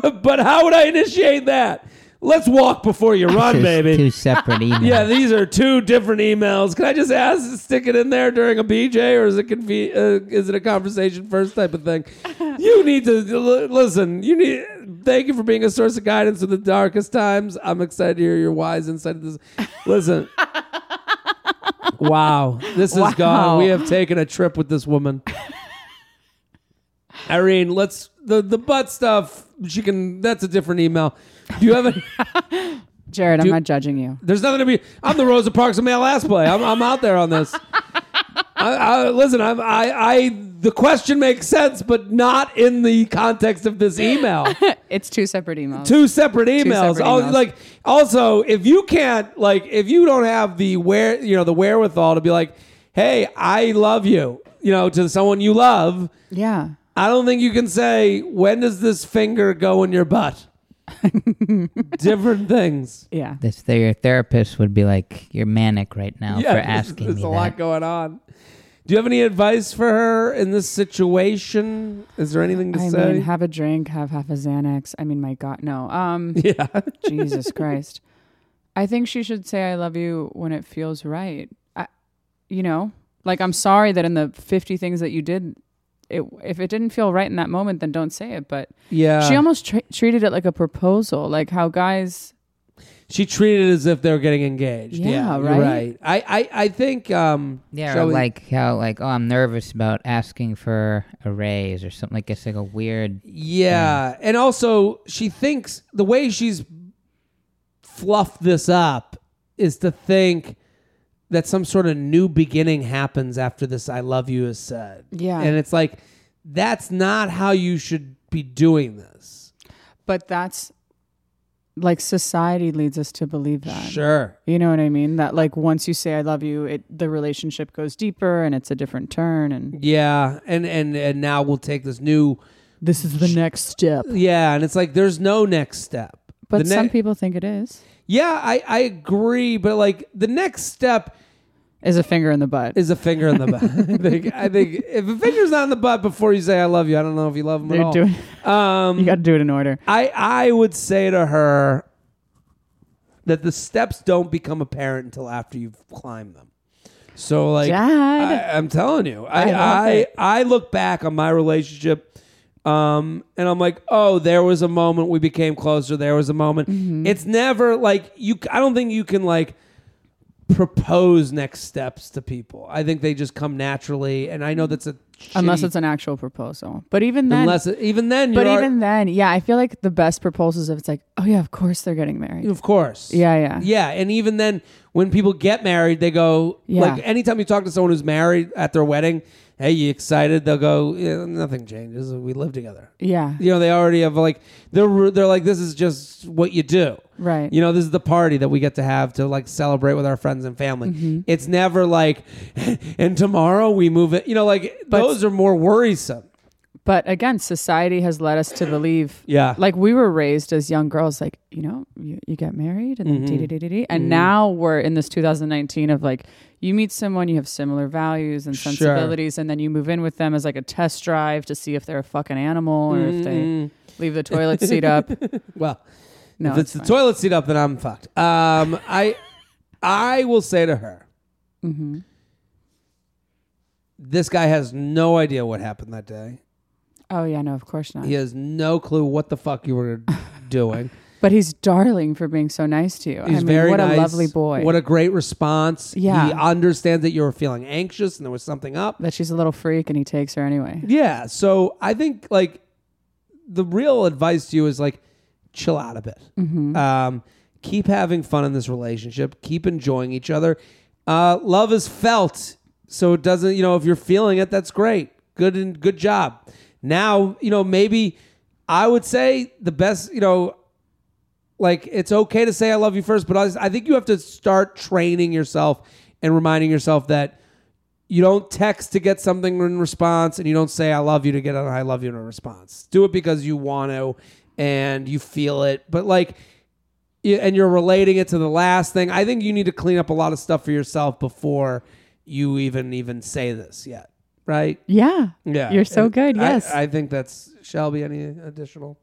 but how would I initiate that? Let's walk before you run, Just baby. Two separate emails. Yeah, these are two different emails. Can I just ask, to stick it in there during a BJ, or is it conve- uh, is it a conversation first type of thing? You need to l- listen. You need. Thank you for being a source of guidance in the darkest times. I'm excited to hear your wise insight. of This, listen. wow, this is gone. We have taken a trip with this woman. Irene, let's the the butt stuff. She can. That's a different email. Do you have any? Jared, I'm not judging you. There's nothing to be. I'm the Rosa Parks of male ass play. I'm, I'm out there on this. I, I, listen, I'm, I, I, the question makes sense, but not in the context of this email. It's two separate emails. Two separate emails. separate oh, emails. Like, also, if you can't, like, if you don't have the where, you know, the wherewithal to be like, hey, I love you, you know, to someone you love, Yeah. I don't think you can say, when does this finger go in your butt? Different things. Yeah. This your therapist would be like, "You're manic right now for asking There's me a that." lot going on. Do you have any advice for her in this situation? Is there anything to I say? mean, have a drink, have half a Xanax. I mean, my God, no. Um, yeah. Jesus Christ. I think she should say "I love you" when it feels right. I, you know, like I'm sorry that in the 50 things that you did, it, if it didn't feel right in that moment, then don't say it. But Yeah. she almost tra- treated it like a proposal, like how guys. she treated it as if they were getting engaged. Yeah, Yeah, right? right. I, I, I think. Um, Yeah, shall or we- like how like oh I'm nervous about asking for a raise or something like it's like a weird Yeah, and also she thinks the way she's fluffed this up is to think that some sort of new beginning happens after this "I love you" is said. Yeah. and it's like that's not how you should be doing this. But that's like society leads us to believe that. Sure. You know what I mean? That like once you say I love you, it the relationship goes deeper and it's a different turn and Yeah, and and and now we'll take this new. this is the next step. Yeah, and it's like there's no next step. But ne- some people think it is. Yeah, I I agree, but like the next step Is a finger in the butt. is a finger in the butt. I think I think if a finger's not in the butt before you say I love you, I don't know if you love them at You're all. doing um, you got to do it in order. I I would say to her that the steps don't become apparent until after you've climbed them. So like Dad. I, I'm telling you, I I love I, it. I look back on my relationship, um, and I'm like, oh, there was a moment we became closer. There was a moment. Mm-hmm. It's never like you. I don't think you can like propose next steps to people. I think they just come naturally, and I know that's a Unless it's an actual proposal. But even then unless it, even then, But even then, yeah, I feel like the best proposals if it's like, oh yeah, of course they're getting married. of course, Yeah, yeah. Yeah, and even then, when people get married, they go Yeah. like anytime you talk to someone who's married at their wedding, hey, you excited? They'll go, yeah, nothing changes. We live together. Yeah. You know, they already have like they're they're like this is just what you do. Right. You know, this is the party that we get to have to like celebrate with our friends and family. Mm-hmm. It's never like, and tomorrow we move it. You know, like But- those are more worrisome. But again, society has led us to believe Yeah. like we were raised as young girls, like, you know, you, you get married and Mm-hmm. then and now we're in this 2019 of like you meet someone, you have similar values and Sure. sensibilities, and then you move in with them as like a test drive to see if they're a fucking animal or if they Mm-hmm. leave the toilet seat up. Well, No, if it's, the fine. toilet seat up, then I'm fucked. Um, I, I will say to her, Mm-hmm. this guy has no idea what happened that day. Oh yeah, no, of course not. He has no clue what the fuck you were doing. But he's darling for being so nice to you. He's I mean, very what nice. a lovely boy. What a great response. Yeah. He understands that you were feeling anxious and there was something up. that she's a little freak and he takes her anyway. Yeah. So I think like the real advice to you is like chill out a bit. Mm-hmm. Um, keep having fun in this relationship. Keep enjoying each other. Uh, love is felt, so it doesn't. You know, if you're feeling it, that's great. Good and good job. Now, you know, maybe I would say the best. You know, like it's okay to say I love you first, but I, think you have to start training yourself and reminding yourself that you don't text to get something in response and you don't say I love you to get an I love you in a response. Do it because you want to and you feel it. But like and you're relating it to the last thing. I think you need to clean up a lot of stuff for yourself before you even even say this yet. Right? Yeah. Yeah. You're so And good. I- Yes. I, think that's Shelby any additional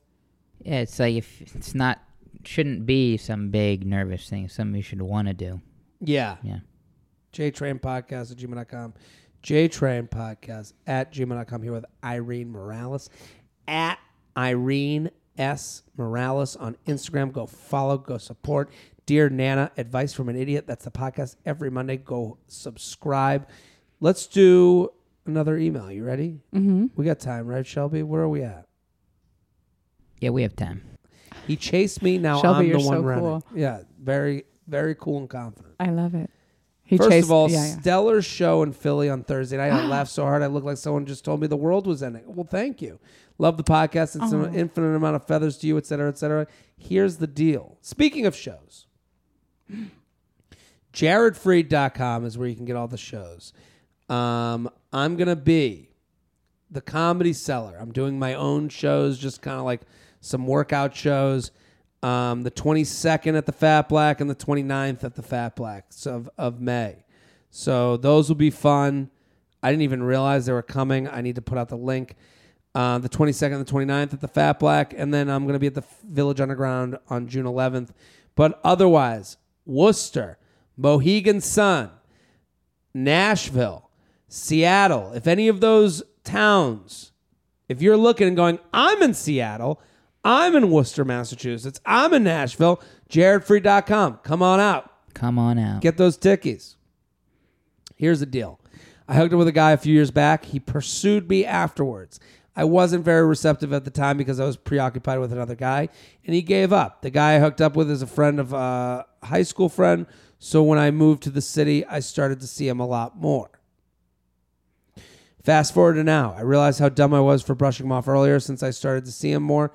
Yeah, it's like if it's not shouldn't be some big nervous thing. Something you should want to do. Yeah. Yeah. JTrain Podcast at gmail.com. JTrain Podcast at gmail.com. Here with Irene Morales at Irene S. Morales on Instagram. Go follow, go support. Dear Nana, advice from an idiot. That's the podcast every Monday. Go subscribe. Let's do another email. You ready? Mm-hmm. We got time, right, Shelby? Where are we at? Yeah, we have time. He chased me. Now Shelby, I'm you're the one so running. cool. Yeah, very, very cool and confident. I love it. He First chased, of all, yeah, yeah. stellar show in Philly on Thursday night. I laughed so hard I looked like someone just told me the world was ending. Well, thank you. Love the podcast. It's an infinite amount of feathers to you, et cetera, et cetera. Here's the deal. Speaking of shows, jaredfreid.com is where you can get all the shows. Um, I'm going to be the Comedy Cellar. I'm doing my own shows, just kind of like some workout shows. Um, the 22nd at the Fat Black and the 29th at the Fat Blacks of, of May. So those will be fun. I didn't even realize they were coming. I need to put out the link. Uh, the 22nd and the 29th at the Fat Black. And then I'm going to be at the Village Underground on June 11th. But otherwise, Worcester, Mohegan Sun, Nashville, Seattle, if any of those towns, if you're looking and going, I'm in Seattle, I'm in Worcester, Massachusetts, I'm in Nashville, jaredfreid.com. Come on out. Come on out. Get those tickies. Here's the deal. I hooked up with a guy a few years back. He pursued me afterwards. I wasn't very receptive at the time because I was preoccupied with another guy, and he gave up. The guy I hooked up with is a friend of a high school friend. So when I moved to the city, I started to see him a lot more. Fast forward to now, I realized how dumb I was for brushing him off earlier since I started to see him more.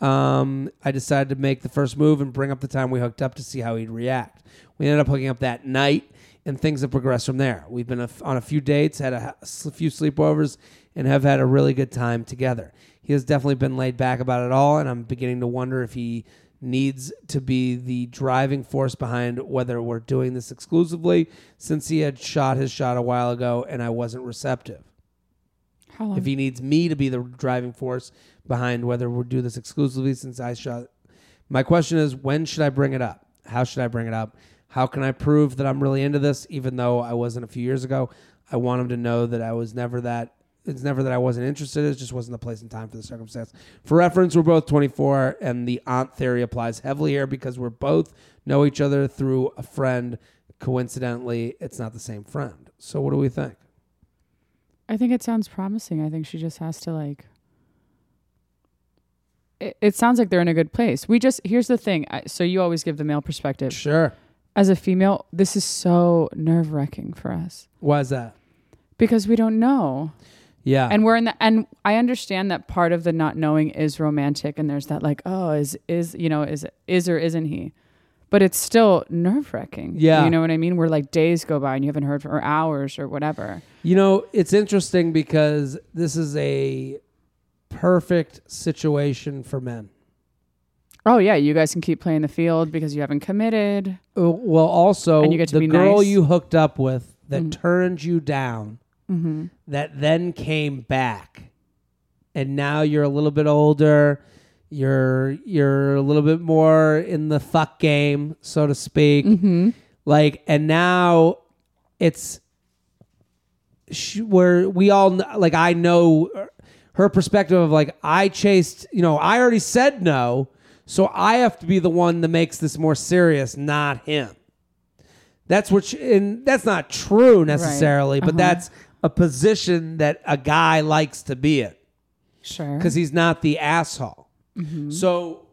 Um, I decided to make the first move and bring up the time we hooked up to see how he'd react. We ended up hooking up that night, and things have progressed from there. We've been on a few dates, had a few sleepovers, and have had a really good time together. He has definitely been laid back about it all, and I'm beginning to wonder if he needs to be the driving force behind whether we're doing this exclusively since he had shot his shot a while ago and I wasn't receptive How long? if he needs me to be the driving force behind whether we'll do this exclusively since I shot. My question is, when should I bring it up? How should I bring it up? How can I prove that I'm really into this, even though I wasn't a few years ago? I want him to know that I was never that. It's never that I wasn't interested. It just wasn't the place and time for the circumstance. For reference, we're both 24, and the aunt theory applies heavily here because we're both know each other through a friend. Coincidentally, it's not the same friend. So, what do we think? I think it sounds promising. I think she just has to like. It, it sounds like they're in a good place. We just here's the thing. I, so you always give the male perspective. Sure. As a female, this is so nerve wracking for us Why is that? because we don't know, Yeah. and we're in the. And I understand that part of the not knowing is romantic, and there's that like, oh, is is you know is is or isn't he? But it's still nerve wracking. Yeah. you know what I mean. Where like days go by and you haven't heard for hours or whatever. You know, it's interesting because this is a perfect situation for men. Oh yeah, you guys can keep playing the field because you haven't committed. Uh, Well, also, And you get to the be girl nice. you hooked up with that Mm. turned you down, Mm-hmm. that then came back, and now you're a little bit older. You're you're a little bit more in the fuck game, so to speak. Mm-hmm. Like, and now it's where we all like. I know her perspective of like I chased. You know, I already said no, so I have to be the one that makes this more serious, not him. That's what, she, and that's not true necessarily, but Uh-huh. that's a position that a guy likes to be in Sure. because he's not the asshole. Mm-hmm. So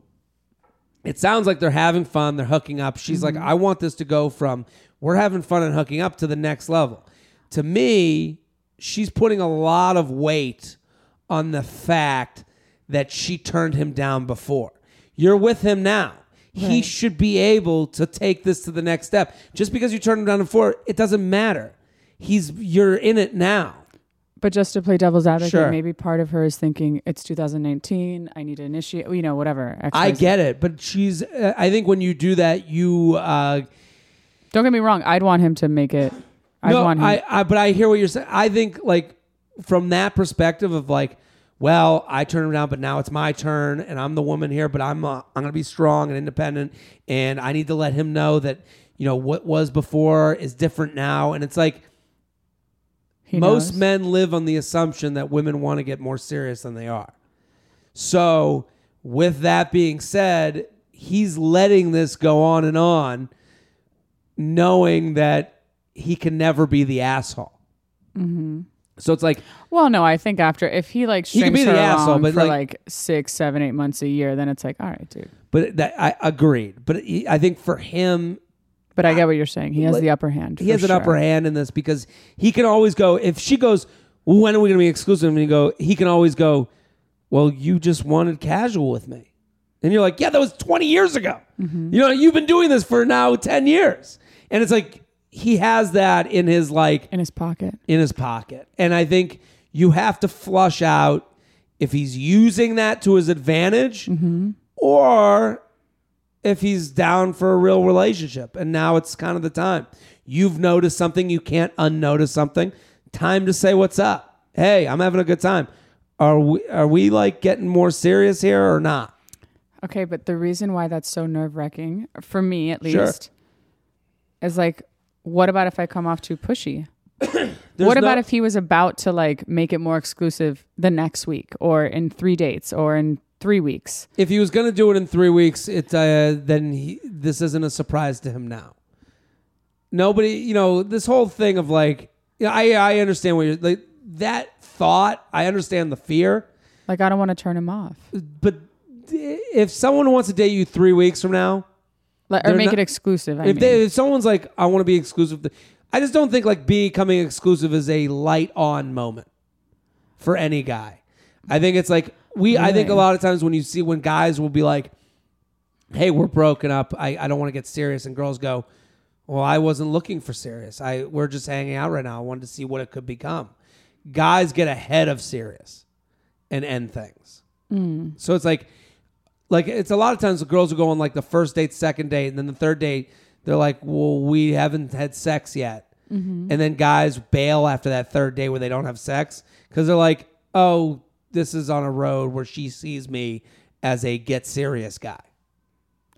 it sounds like they're having fun. They're hooking up. She's like, mm-hmm. I want this to go from we're having fun and hooking up to the next level. To me, she's putting a lot of weight on the fact that she turned him down before. You're with him now. He should be able to take this to the next step. Just because you turned him down before, it doesn't matter. He's you're in it now. But just to play devil's advocate, Sure. maybe part of her is thinking it's 2019. I need to initiate. You know, whatever. I get it, but she's. Uh, I think when you do that, you. Uh, Don't get me wrong. I'd want him to make it. I'd no, want him. I, I. But I hear what you're saying. I think like from that perspective of like well, I turned him down, but now it's my turn, and I'm the woman here, but I'm uh, I'm gonna be strong and independent, and I need to let him know that you know what was before is different now, and it's like He most knows. men live on the assumption that women want to get more serious than they are. So, with that being said, he's letting this go on and on, knowing that he can never be the asshole. Mm-hmm. So it's like, Well, no, I think after if he like He could be the asshole, but, for like- like, six, seven, eight months a year, then it's like, all right, dude. but that I agreed. But I think for him, But I get what you're saying. He has the upper hand. he for has an sure. upper hand in this because he can always go. If she goes, when are we going to be exclusive? And he go, he can always go. Well, you just wanted casual with me, and you're like, yeah, that was 20 years ago. Mm-hmm. You know, you've been doing this for now 10 years, and it's like he has that in his like in his pocket. in his pocket, and I think you have to flush out if he's using that to his advantage Mm-hmm. or if he's down for a real relationship. And now it's kind of the time. You've noticed something, you can't unnotice something. Time to say what's up. Hey, I'm having a good time. Are we are we like getting more serious here or not? Okay, but the reason why that's so nerve wracking, for me at Sure. least, is like, what about if I come off too pushy? What about if he was about to like make it more exclusive the next week or in three dates or in three weeks? if he was going to do it in three weeks, it uh, then he, this isn't a surprise to him now. Nobody, you know, this whole thing of like, you know, I I understand what you're like that thought. I understand the fear, Like, I don't want to turn him off. but if someone wants to date you three weeks from now, Like, or make not- it exclusive. I if mean. they, if someone's like, I want to be exclusive, I just don't think like becoming exclusive is a light on moment for any guy. I think it's like we. I think a lot of times when you see when guys will be like, "Hey, we're broken up. I, I don't want to get serious," and girls go, "Well, I wasn't looking for serious. I we're just hanging out right now. I wanted to see what it could become." Guys get ahead of serious and end things. Mm. So it's like like it's a lot of times the girls will go on like the first date, second date, and then the third date, they're like, "Well, we haven't had sex yet," mm-hmm. and then guys bail after that third day where they don't have sex because they're like, "Oh, this is on a road where she sees me as a get serious guy."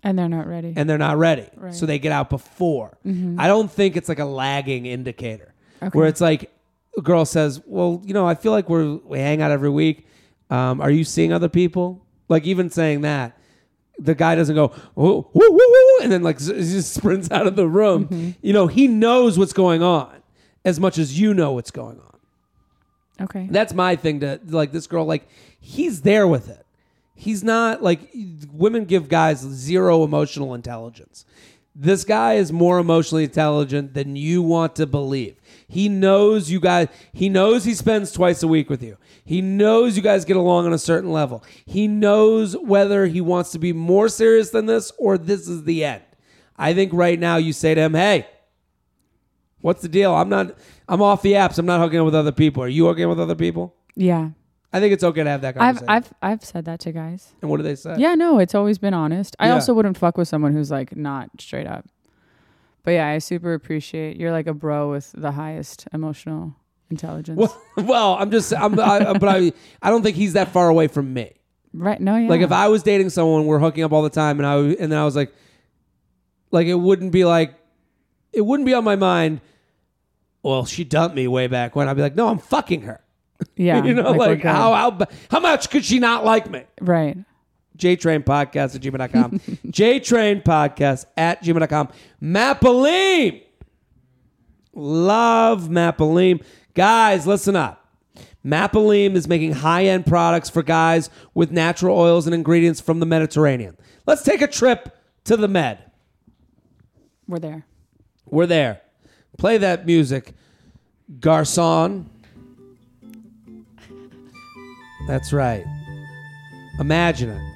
and they're not ready. and they're not ready. Right. So they get out before. I don't think it's like a lagging indicator Okay. where it's like a girl says, "Well, you know, I feel like we're we hang out every week. Um, are you seeing other people?" Like even saying that, the guy doesn't go woo, woo, woo, woo, and then like z- just sprints out of the room. You know, he knows what's going on as much as you know what's going on. Okay. That's my thing to like this girl. Like he's there with it. He's not like women give guys zero emotional intelligence. This guy is more emotionally intelligent than you want to believe. He knows you guys. He knows he spends twice a week with you. He knows you guys get along on a certain level. He knows whether he wants to be more serious than this or this is the end. I think right now you say to him, "Hey, what's the deal? I'm not. I'm off the apps. I'm not hooking up with other people. Are you hooking up with other people?" yeah. I think it's okay to have that I've conversation. I've I've said that to guys. and what do they say? Yeah, no, it's always been honest. I Yeah. also wouldn't fuck with someone who's like not straight up. But yeah, I super appreciate you're like a bro with the highest emotional intelligence. Well, well, I'm just, I'm, I, but I, I don't think he's that far away from me. right? No, yeah. Like if I was dating someone, we're hooking up all the time, and I, and then I was like, like it wouldn't be like, it wouldn't be on my mind. Well, she dumped me way back when. I'd be like, no, I'm fucking her. yeah, you know, we're like, how, how how much could she not like me? right. JTrain Podcast at gmail.com. JTrain Podcast at gmail.com. Maapilim. Love Maapilim. Guys, listen up. Maapilim is making high end products for guys with natural oils and ingredients from the Mediterranean. Let's take a trip to the Med. We're there. We're there. Play that music, Garcon. That's right. Imagine it.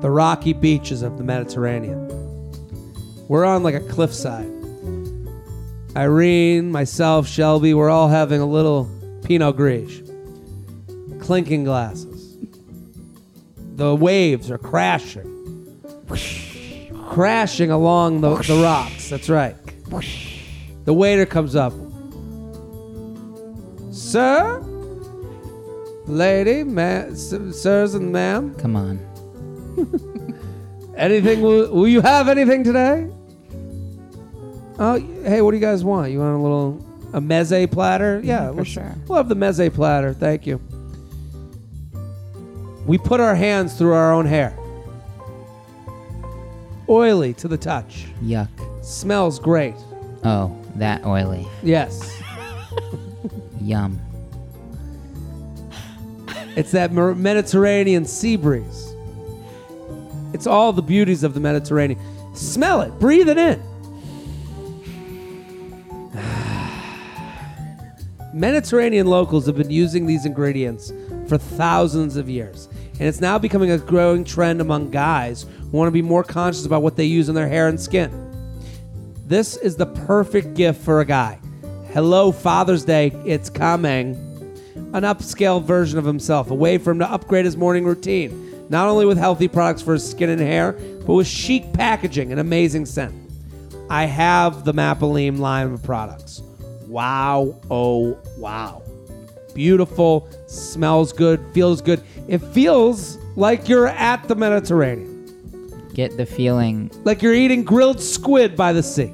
The rocky beaches of the Mediterranean. We're on like a cliffside. Irene, myself, Shelby, we're all having a little Pinot Gris. Clinking glasses. The waves are crashing crashing along the, the rocks. That's right. The waiter comes up. Sir, lady, ma- s- sirs and ma'am. Come on. Anything? Will, will you have anything today? Oh, hey, what do you guys want? You want a little a meze platter? Mm, yeah, for let's- sure. We'll have the meze platter. Thank you. We put our hands through our own hair. Oily to the touch. Yuck. Smells great. Oh, that oily. Yes. Yum. It's that Mer- Mediterranean sea breeze. It's all the beauties of the Mediterranean. Smell it, breathe it in. Mediterranean locals have been using these ingredients for thousands of years, and it's now becoming a growing trend among guys want to be more conscious about what they use in their hair and skin. This is the perfect gift for a guy. Hello, Father's Day, it's coming an upscale version of himself, a way for him to upgrade his morning routine, not only with healthy products for his skin and hair, but with chic packaging and amazing scent. I have the Maapilim line of products. Wow, oh, wow. Beautiful, smells good, feels good. It feels like you're at the Mediterranean, Get the feeling. like you're eating grilled squid by the sea.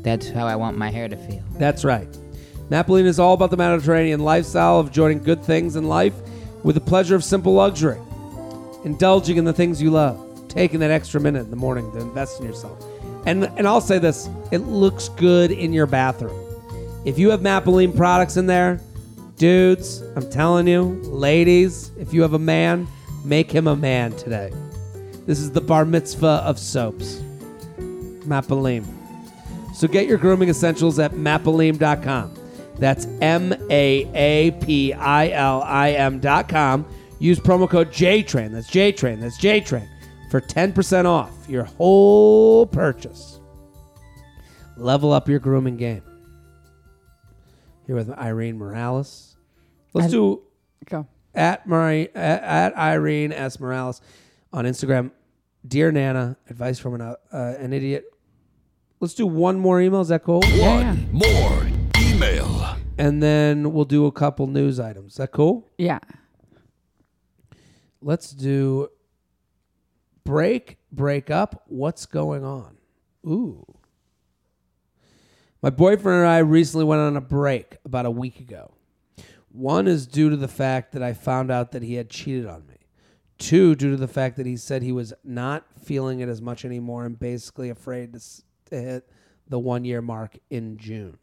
That's how I want my hair to feel. That's right. Maapilim is all about the Mediterranean lifestyle of joining good things in life with the pleasure of simple luxury, indulging in the things you love, taking that extra minute in the morning to invest in yourself. And and I'll say this, it looks good in your bathroom. If you have Maapilim products in there, dudes, I'm telling you, ladies, if you have a man, make him a man today. This is the bar mitzvah of soaps. Maapilim. So get your grooming essentials at maapilim.com. That's M A A P I L I M.com. Use promo code JTRAIN. That's JTRAIN. That's JTRAIN for 10% off your whole purchase. Level up your grooming game. Here with Irene Morales. Let's I- do Go. at Marie, at, at Irene S Morales on Instagram. Dear Nana, advice from an uh, uh, an idiot. Let's do one more email. Is that cool? One more email. And then we'll do a couple news items. Is that cool? Yeah. Let's do break, break up. What's going on? Ooh. My boyfriend and I recently went on a break about a week ago. One is due to the fact that I found out that he had cheated on me. Two, due to the fact that he said he was not feeling it as much anymore and basically afraid to, to hit the one year mark in June.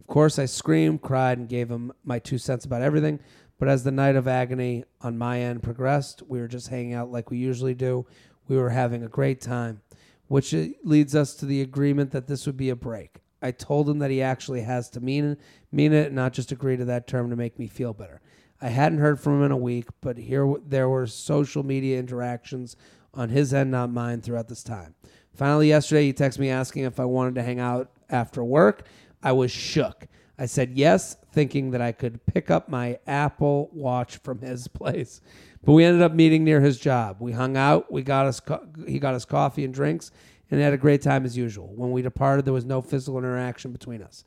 Of course, I screamed, cried, and gave him my two cents about everything. But as the night of agony on my end progressed, we were just hanging out like we usually do. We were having a great time, which leads us to the agreement that this would be a break. I told him that he actually has to mean mean it, and not just agree to that term to make me feel better. I hadn't heard from him in a week, but here there were social media interactions on his end, not mine, throughout this time. Finally, yesterday, he texted me asking if I wanted to hang out after work. I was shook. I said yes, thinking that I could pick up my Apple Watch from his place. But we ended up meeting near his job. We hung out. We got us. Co- he got us coffee and drinks, and had a great time as usual. When we departed, there was no physical interaction between us.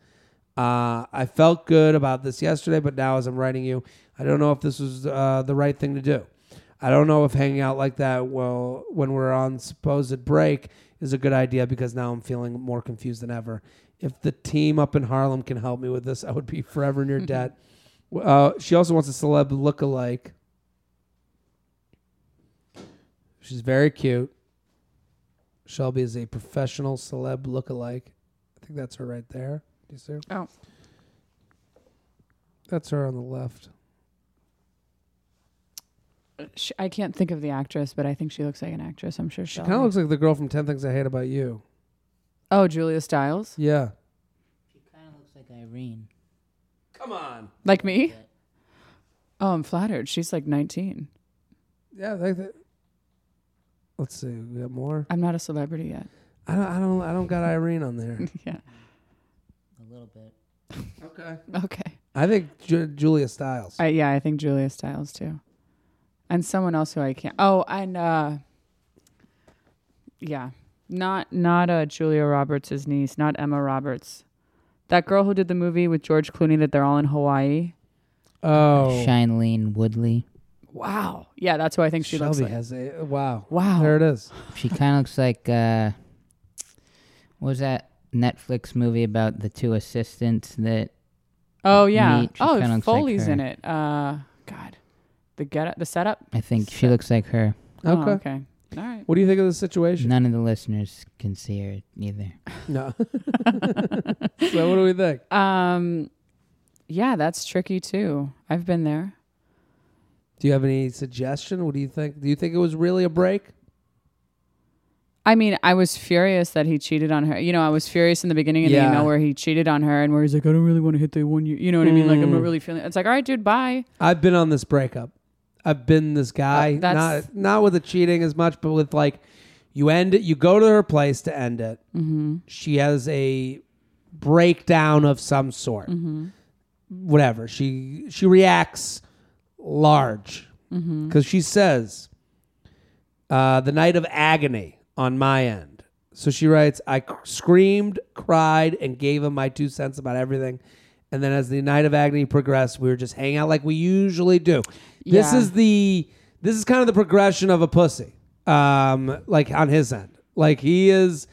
Uh, I felt good about this yesterday, but now as I'm writing you, I don't know if this was uh, the right thing to do. I don't know if hanging out like that well when we're on supposed break is a good idea because now I'm feeling more confused than ever. If the team up in Harlem can help me with this, I would be forever in your debt. Uh, she also wants a celeb look-alike. She's very cute. Shelby is a professional celeb look-alike. I think that's her right there. Do you see? Oh. That's her on the left. Uh, sh I can't think of the actress, but I think she looks like an actress. I'm sure She she'll. kind of looks like the girl from 10 Things I Hate About You. Oh, Julia Stiles, Yeah. She kind of looks like Irene. Come on. like me. Oh, I'm flattered. She's like 19. Yeah, they, they, let's see. We got more. I'm not a celebrity yet. I don't I don't I don't got Irene on there. yeah. A little bit. okay. Okay. I think Ju- Julia Stiles. I, yeah, I think Julia Stiles too, and someone else who I can't. Oh, and uh, yeah, not not uh, Julia Roberts' niece, not Emma Roberts, that girl who did the movie with George Clooney that they're all in Hawaii. Oh, Shailene Woodley. Wow. Yeah, that's who I think she looks like. has a wow. Wow. There it is. She kind of looks like uh, what was that Netflix movie about the two assistants that Oh yeah. Oh, kinda looks like Foley's in it. Uh, God, the get the setup. I think she looks like her. Oh, Okay. okay. All right. What do you think of the situation? None of the listeners can see her either. No. so what do we think? Um, yeah, that's tricky too. I've been there. Do you have any suggestion? What do you think? Do you think it was really a break? I mean, I was furious that he cheated on her. You know, I was furious in the beginning of Yeah. the email where he cheated on her and where he's like, I don't really want to hit the one you, you know what I mean? Like, I'm not really feeling. It's like, all right, dude, bye. I've been on this breakup. I've been this guy. Uh, not not with the cheating as much, but with like you end it. You go to her place to end it. Mm-hmm. She has a breakdown of some sort. Mm-hmm. Whatever. She she reacts large because Mm-hmm. she says, uh, "The night of agony on my end." So she writes, "I screamed, cried, and gave him my two cents about everything." And then as the night of agony progressed, we were just hanging out like we usually do. This Yeah. is the this is kind of the progression of a pussy. Um, like on his end. Like he is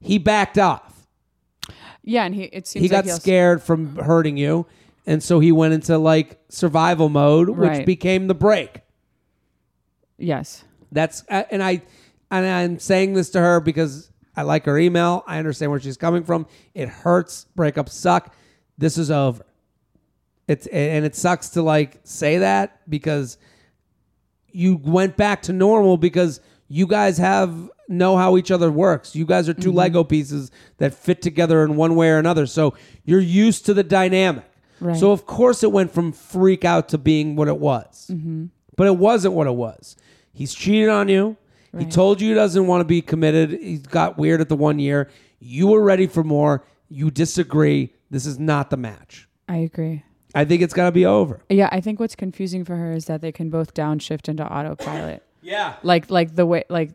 he backed off. Yeah, and he it seems He like got also- scared from hurting you. And so he went into like survival mode, which Right. became the break. Yes. That's uh, and I and I'm saying this to her because I like her email. I understand where she's coming from. It hurts. Breakups suck. This is over. It's and it sucks to like say that because you went back to normal because you guys have know how each other works. You guys are 2 mm-hmm. Lego pieces that fit together in one way or another. So you're used to the dynamic. Right. So of course it went from freak out to being what it was. Mm-hmm. But it wasn't what it was. He's cheated on you. He told you he doesn't want to be committed. He got weird at the one year. You were ready for more. You disagree. This is not the match. I agree. I think it's got to be over. Yeah, I think what's confusing for her is that they can both downshift into autopilot. Yeah. Like like the way like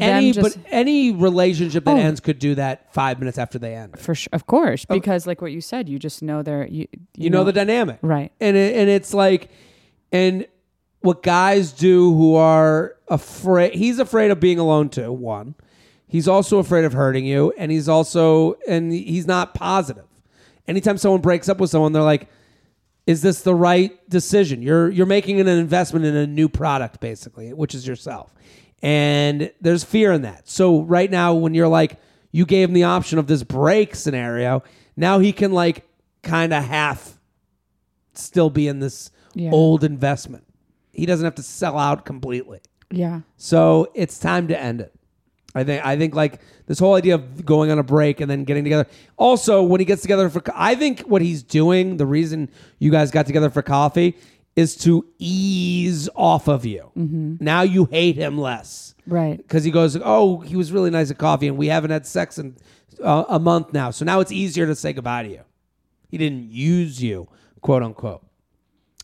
Any just but any relationship that Oh. ends could do that 5 minutes after they end. for sure, of course, oh. because like what you said, you just know they're you You, know, the dynamic. right. and it, and it's like and what guys do who are afraid he's afraid of being alone too one. He's also afraid of hurting you and he's also and he's not positive. Anytime someone breaks up with someone they're like is this the right decision? You're you're making an investment in a new product basically which is yourself. And there's fear in that. So right now when you're like you gave him the option of this break scenario now he can like kind of half still be in this Yeah. old investment. He doesn't have to sell out completely. Yeah. So it's time to end it. I think I think like this whole idea of going on a break and then getting together. Also, when he gets together for, I think what he's doing, the reason you guys got together for coffee, is to ease off of you. Now you hate him less Right. because he goes, "Oh, he was really nice at coffee, and we haven't had sex in uh, a month now, so now it's easier to say goodbye to you." He didn't use you, quote unquote.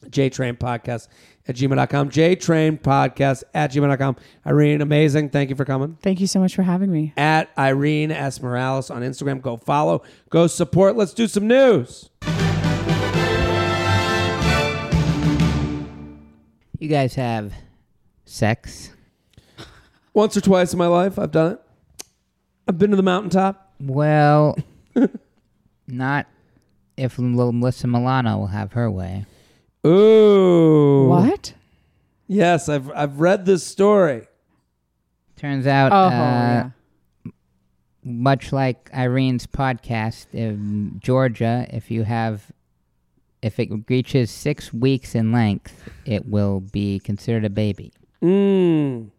J Train Podcast at gmail.com. JTrain Podcast at gmail.com. Irene, amazing. Thank you for coming. Thank you so much for having me. At Irene S. Morales on Instagram. Go follow. Go support. Let's do some news. You guys have sex? Once or twice in my life, I've done it. I've been to the mountaintop. Well, not if Melissa Milano will have her way. Ooh. What? Yes, I've I've read this story. Turns out, Oh, uh, yeah. much like Irene's podcast in Georgia, if you have, if it reaches six weeks in length, it will be considered a baby. Mm.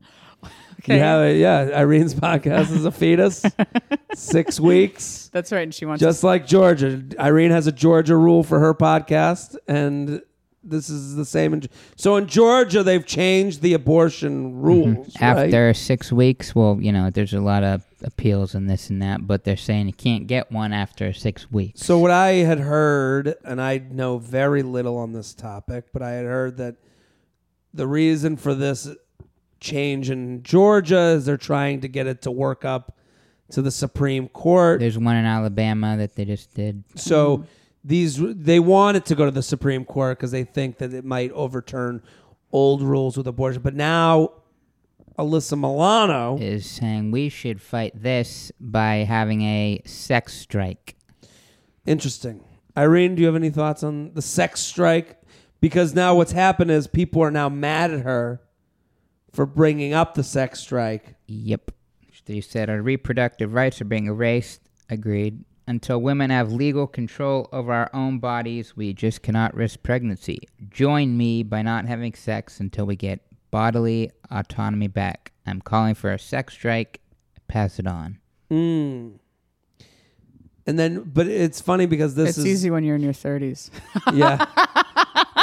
Okay. Yeah, yeah. Irene's podcast is a fetus. Six weeks. That's right. And she wants Just like Georgia. Irene has a Georgia rule for her podcast, and this is the same. In, so in Georgia, they've changed the abortion mm-hmm. rules. right? After six weeks, well, you know, there's a lot of appeals and this and that, but they're saying you can't get one after six weeks. So what I had heard, and I know very little on this topic, but I had heard that the reason for this change in Georgia is they're trying to get it to work up to the Supreme Court. There's one in Alabama that they just did. So mm-hmm. These they wanted to go to the Supreme Court because they think that it might overturn old rules with abortion. But now, Alyssa Milano, Is saying we should fight this by having a sex strike. interesting. Irene, do you have any thoughts on the sex strike? Because now what's happened is people are now mad at her for bringing up the sex strike. Yep. She said our reproductive rights are being erased. Agreed. Until women have legal control over our own bodies, we just cannot risk pregnancy. Join me by not having sex until we get bodily autonomy back. I'm calling for a sex strike. Pass it on. Mm. And then, but it's funny because this it's is easy when you're in your 30s. yeah.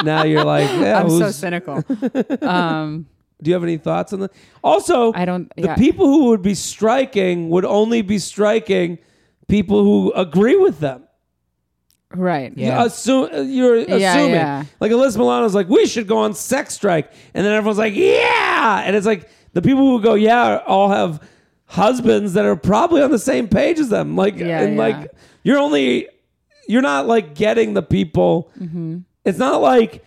now you're like, yeah, I'm so cynical. um, do you have any thoughts on that? Also, I don't. the Yeah, people who would be striking would only be striking people who agree with them. right. Yeah. Assume, you're assuming. yeah. Like Alyssa Milano's like, we should go on sex strike. And then everyone's like, yeah. And it's like the people who go, yeah, all have husbands that are probably on the same page as them. Like, Yeah, and yeah. like, you're only, you're not like getting the people. Mm-hmm. It's not like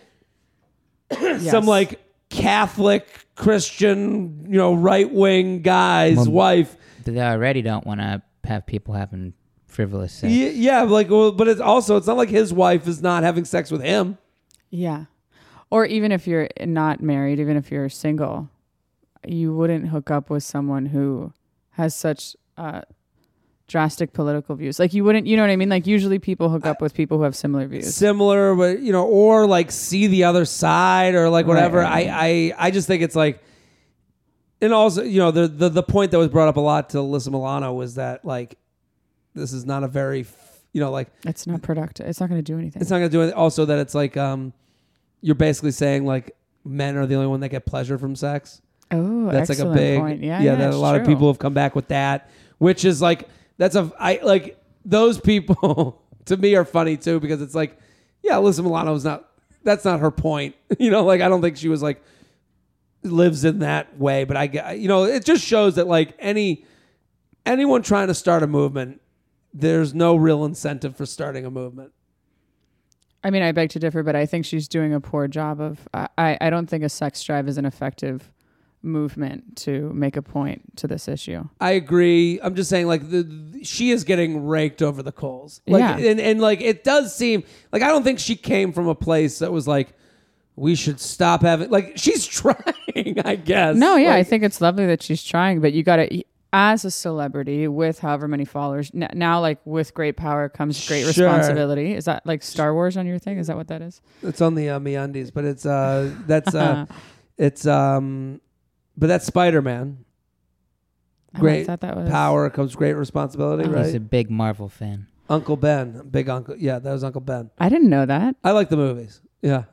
Yes. some like Catholic Christian, you know, right wing guy's Well, wife. They already don't want to have people having frivolous sex. Y- Yeah, like, well, but it's also it's not like his wife is not having sex with him. Yeah. Or even if you're not married, even if you're single, you wouldn't hook up with someone who has such uh, drastic political views. Like you wouldn't, you know what I mean? Like usually people hook up with people who have similar views. Similar, but you know, or like see the other side or like whatever. Right. I, I I just think it's like, and also you know the the the point that was brought up a lot to Alyssa Milano was that like, this is not a very, f- you know, like It's not productive. It's not going to do anything. it's not going to do it. Also, that it's like um, you're basically saying like men are the only one that get pleasure from sex. oh, that's like a excellent big point. Yeah, yeah, that a lot of true. people have come back with that which is like that's a i like those people to me are funny too because it's like yeah Alyssa Milano's not that's not her point you know like i don't think she was like lives in that way but i you know it just shows that like any anyone trying to start a movement there's no real incentive for starting a movement I mean, I beg to differ, but I think she's doing a poor job of. I, I I don't think a sex drive is an effective movement to make a point to this issue. I agree. I'm just saying, like, the, the- she is getting raked over the coals. Like, Yeah. and, and like, it does seem like I don't think she came from a place that was like, we should stop having. Like, she's trying, I guess. No, yeah, I think it's lovely that she's trying, but you got to, as a celebrity with however many followers, n- now like with great power comes great Sure. responsibility. Is that like Star Wars on your thing? Is that what that is? it's on the uh, MeUndies, but it's uh, that's uh, it's um, but that's Spider Man. Oh, I Great thought that was power comes great responsibility, Oh. right? He's a big Marvel fan. Uncle Ben, big uncle. Yeah, that was Uncle Ben. I didn't know that. I like the movies. Yeah,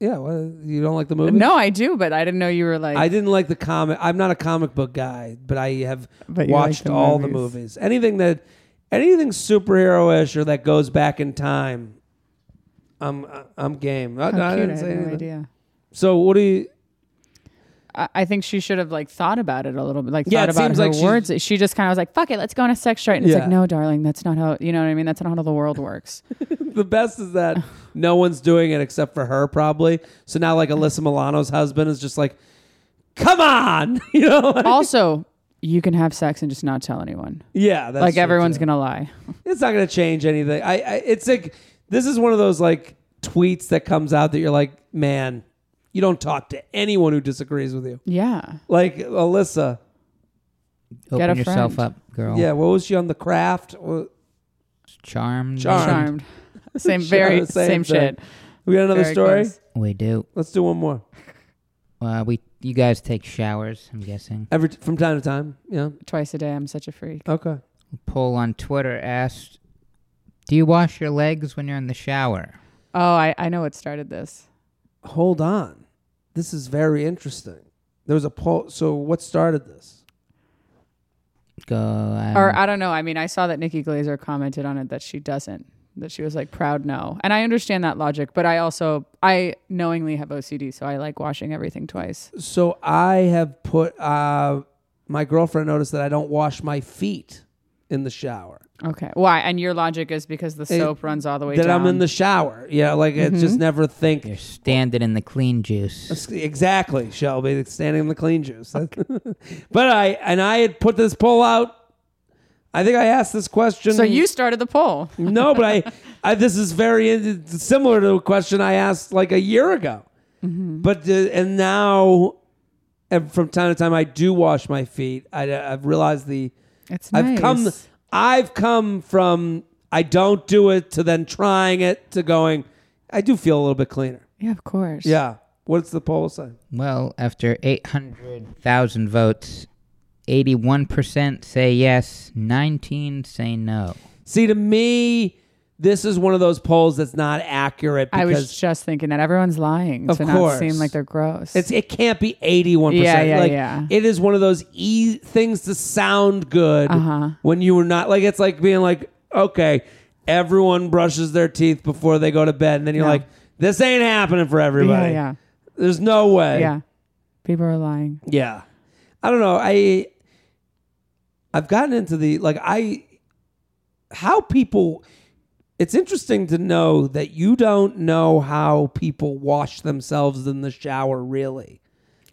yeah. Well, you don't like the movie? No, I do, but I didn't know you were like. I didn't like the comic. I'm not a comic book guy, but I have But you like watched the all the movies. movies. Anything that, anything superhero-ish or that goes back in time, I'm I'm game. I, How I cute! didn't I say had no anything. idea. So what do you? I, I think she should have like thought about it a little bit, like Yeah, thought it about seems her like she's- words. She just kind of was like, "Fuck it, let's go on a sex strike." And it's Yeah. like, "No, darling, that's not how." You know what I mean? That's not how the world works. The best is that no one's doing it except for her, probably. So now, like Alyssa Milano's husband is just like, "Come on," you know? like- also, you can have sex and just not tell anyone. yeah, that's like true, everyone's too. gonna lie. It's not going to change anything. I, I it's like this is one of those like tweets that comes out that you're like, man, you don't talk to anyone who disagrees with you. Yeah. Like Alyssa, Open a yourself friend. up, girl. yeah, what was she on the craft? Charmed. Charmed. Charmed. Same, very Same same, thing. shit. We got another Very story. close. We do. Let's do one more. Uh, we you guys take showers, I'm guessing. Every from time to time. Yeah. Twice a day. I'm such a freak. Okay. Poll on Twitter asked, "Do you wash your legs when you're in the shower?" Oh, I, I know what started this. Hold on. This is very interesting. There was a poll. So what started this? Go. Um, or I don't know. I mean, I saw that Nikki Glazer commented on it that she doesn't. That she was like proud no. And I understand that logic, but I also I knowingly have OCD, so I like washing everything twice. So I have put. Uh, my girlfriend noticed that I don't wash my feet in the shower. Okay. Why? And your logic is because the soap runs all the way that down. I'm in the shower. Yeah, like I just never think You're standing in the clean juice. exactly, Shelby, standing in the clean juice. but I and I had put this poll out. I think I asked this question. so you started the poll. no, but I, I this is very similar to a question I asked like a year ago. Mm-hmm. But uh, and now, and from time to time, I do wash my feet. I, I've realized the It's I've nice. come I've come from I don't do it to then trying it to going. I do feel a little bit cleaner. Yeah, of course. Yeah. What's the poll say? Well, after 800,000 votes, 81% say yes, 19 say no. See, to me, this is one of those polls that's not accurate I was just thinking that everyone's lying Of to not course. seem like they're gross. It's it can't be eighty one Yeah, percent. yeah, like, yeah. It is one of those e things to sound good Uh-huh. when you were not like it's like being like okay, everyone brushes their teeth before they go to bed, and then you're Yeah. like, this ain't happening for yeah, everybody. yeah, There's no way. yeah. People are lying. Yeah. I don't know. I I've gotten into the like I how people it's interesting to know that you don't know how people wash themselves in the shower really.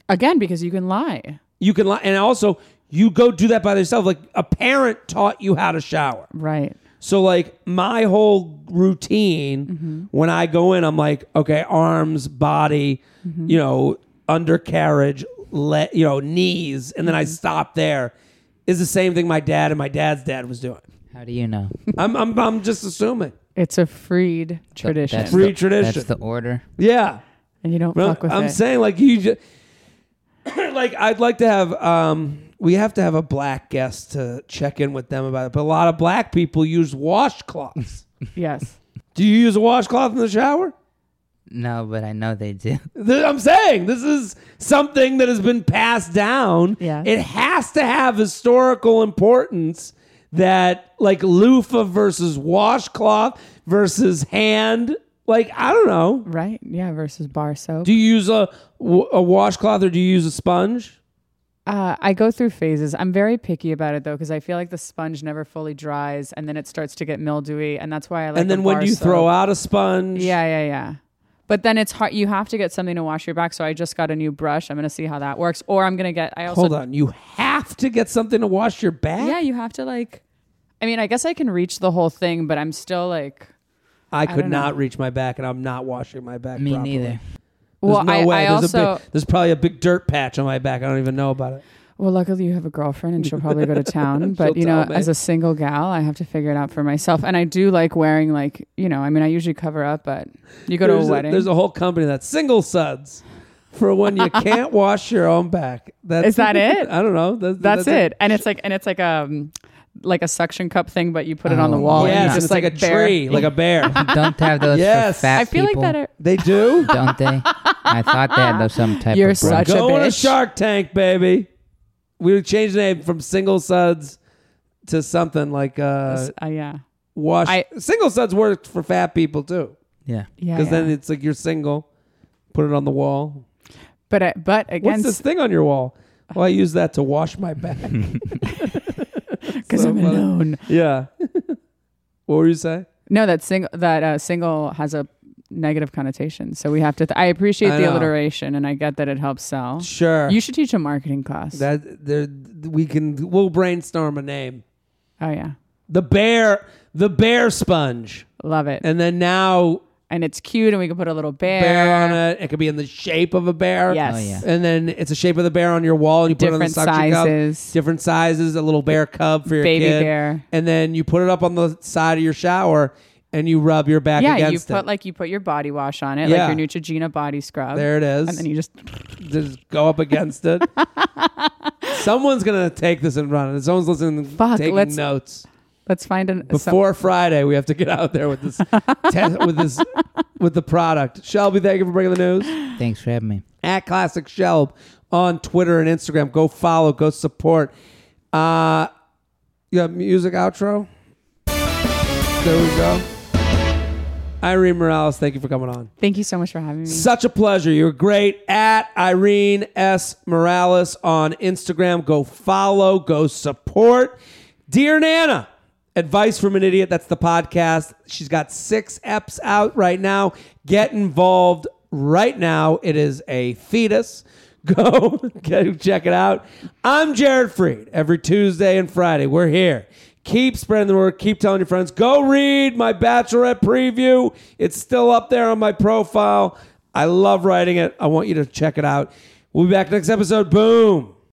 Again, because you can lie. You can lie and also you go do that by yourself like a parent taught you how to shower. Right. So like my whole routine mm-hmm. when I go in, I'm like, okay, arms, body, mm-hmm. you know, undercarriage, let you know, knees, and then I mm-hmm. stop there. Is the same thing my dad and my dad's dad was doing. How do you know? I'm I'm I'm just assuming. It's a Freid tradition, That's Free the, tradition. That's the order. Yeah. and you don't Well, fuck with it. I'm it. saying like you just like I'd like to have um we have to have a black guest to check in with them about it. But a lot of black people use washcloths. yes. Do you use a washcloth in the shower? No, but I know they do. I'm saying this is something that has been passed down. Yeah. It has to have historical importance that like loofah versus washcloth versus hand. Like, I don't know. Right. Yeah. Versus bar soap. Do you use a, a washcloth or do you use a sponge? Uh, I go through phases. I'm very picky about it though, because I feel like the sponge never fully dries, and then it starts to get mildewy, and that's why I like. and then a when you throw out a sponge. Yeah, yeah, yeah. But then it's hard. You have to get something to wash your back. So I just got a new brush. I'm gonna see how that works. Or I'm gonna get. I also Hold on. You have to get something to wash your back? Yeah, you have to like. I mean, I guess I can reach the whole thing, but I'm still like. I could don't know. reach my back and I'm not washing my back Me properly. neither. There's Well, no I, way. I there's, a also. big, there's probably a big dirt patch on my back. I don't even know about it. Well, luckily you have a girlfriend, and she'll probably go to town. But you know, me. as a single gal, I have to figure it out for myself. And I do like wearing like you know. I mean, I usually cover up, but you go there's to a wedding. there's a whole company that's single suds for when you can't wash your own back. That's, Is that it? I don't know. That's, That's, it. And it's like and it's like um like a suction cup thing, but you put it on the Oh, wall. and Yes, you and just it's like, a bear- tree, like a bear. Don't have those Yes. for fat I feel people, like that. Are, they do. don't they? I thought they had those some type You're of brush. such a Going to bitch. Shark Tank, baby. We would change the name from single suds to something like uh, uh, yeah, wash. I- single suds works for fat people too, Yeah. yeah. because yeah. then it's like you're single. Put it on the wall. but uh, but What's against this thing on your wall? Well, I use that to wash my back. because so I'm funny. alone. yeah. what were you saying? No, that single that uh, single has a negative connotation. So we have to. Th- I appreciate I the know. alliteration, and I get that it helps sell. Sure. You should teach a marketing class. that there we can we'll brainstorm a name. oh yeah, The bear, the bear sponge, love it. and then now And it's cute, and we can put a little bear, bear on it. It could be in the shape of a bear. Yes. Oh, yeah. And then it's a shape of the bear on your wall, and you put it on the Different suction cup. sizes. different sizes, a little bear cub for your Baby kid. bear. and then you put it up on the side of your shower, and you rub your back yeah, you against put it. like you put your body wash on it, Yeah. like your Neutrogena body scrub. there it is. and then you just just go up against it. Someone's gonna take this and run it. Someone's listening, Fuck, taking let's- notes. let's find an some- Before Friday, we have to get out there with this, test, with this, with the product. Shelby, thank you for bringing the news. Thanks for having me. At Classic Shelb on Twitter and Instagram. Go follow. Go support. Uh, you got music outro. There we go. Irene Morales, thank you for coming on. Thank you so much for having me. Such a pleasure. You're great. At Irene S. Morales on Instagram. Go follow, go support. Dear Nana, Advice from an Idiot. That's the podcast. She's got six eps out right now. Get involved right now. It is a fetus. Go, check it out. I'm Jared Freid. Every Tuesday and Friday, we're here. Keep spreading the word. Keep telling your friends. Go read my Bachelorette preview. It's still up there on my profile. I love writing it. I want you to check it out. We'll be back next episode. Boom.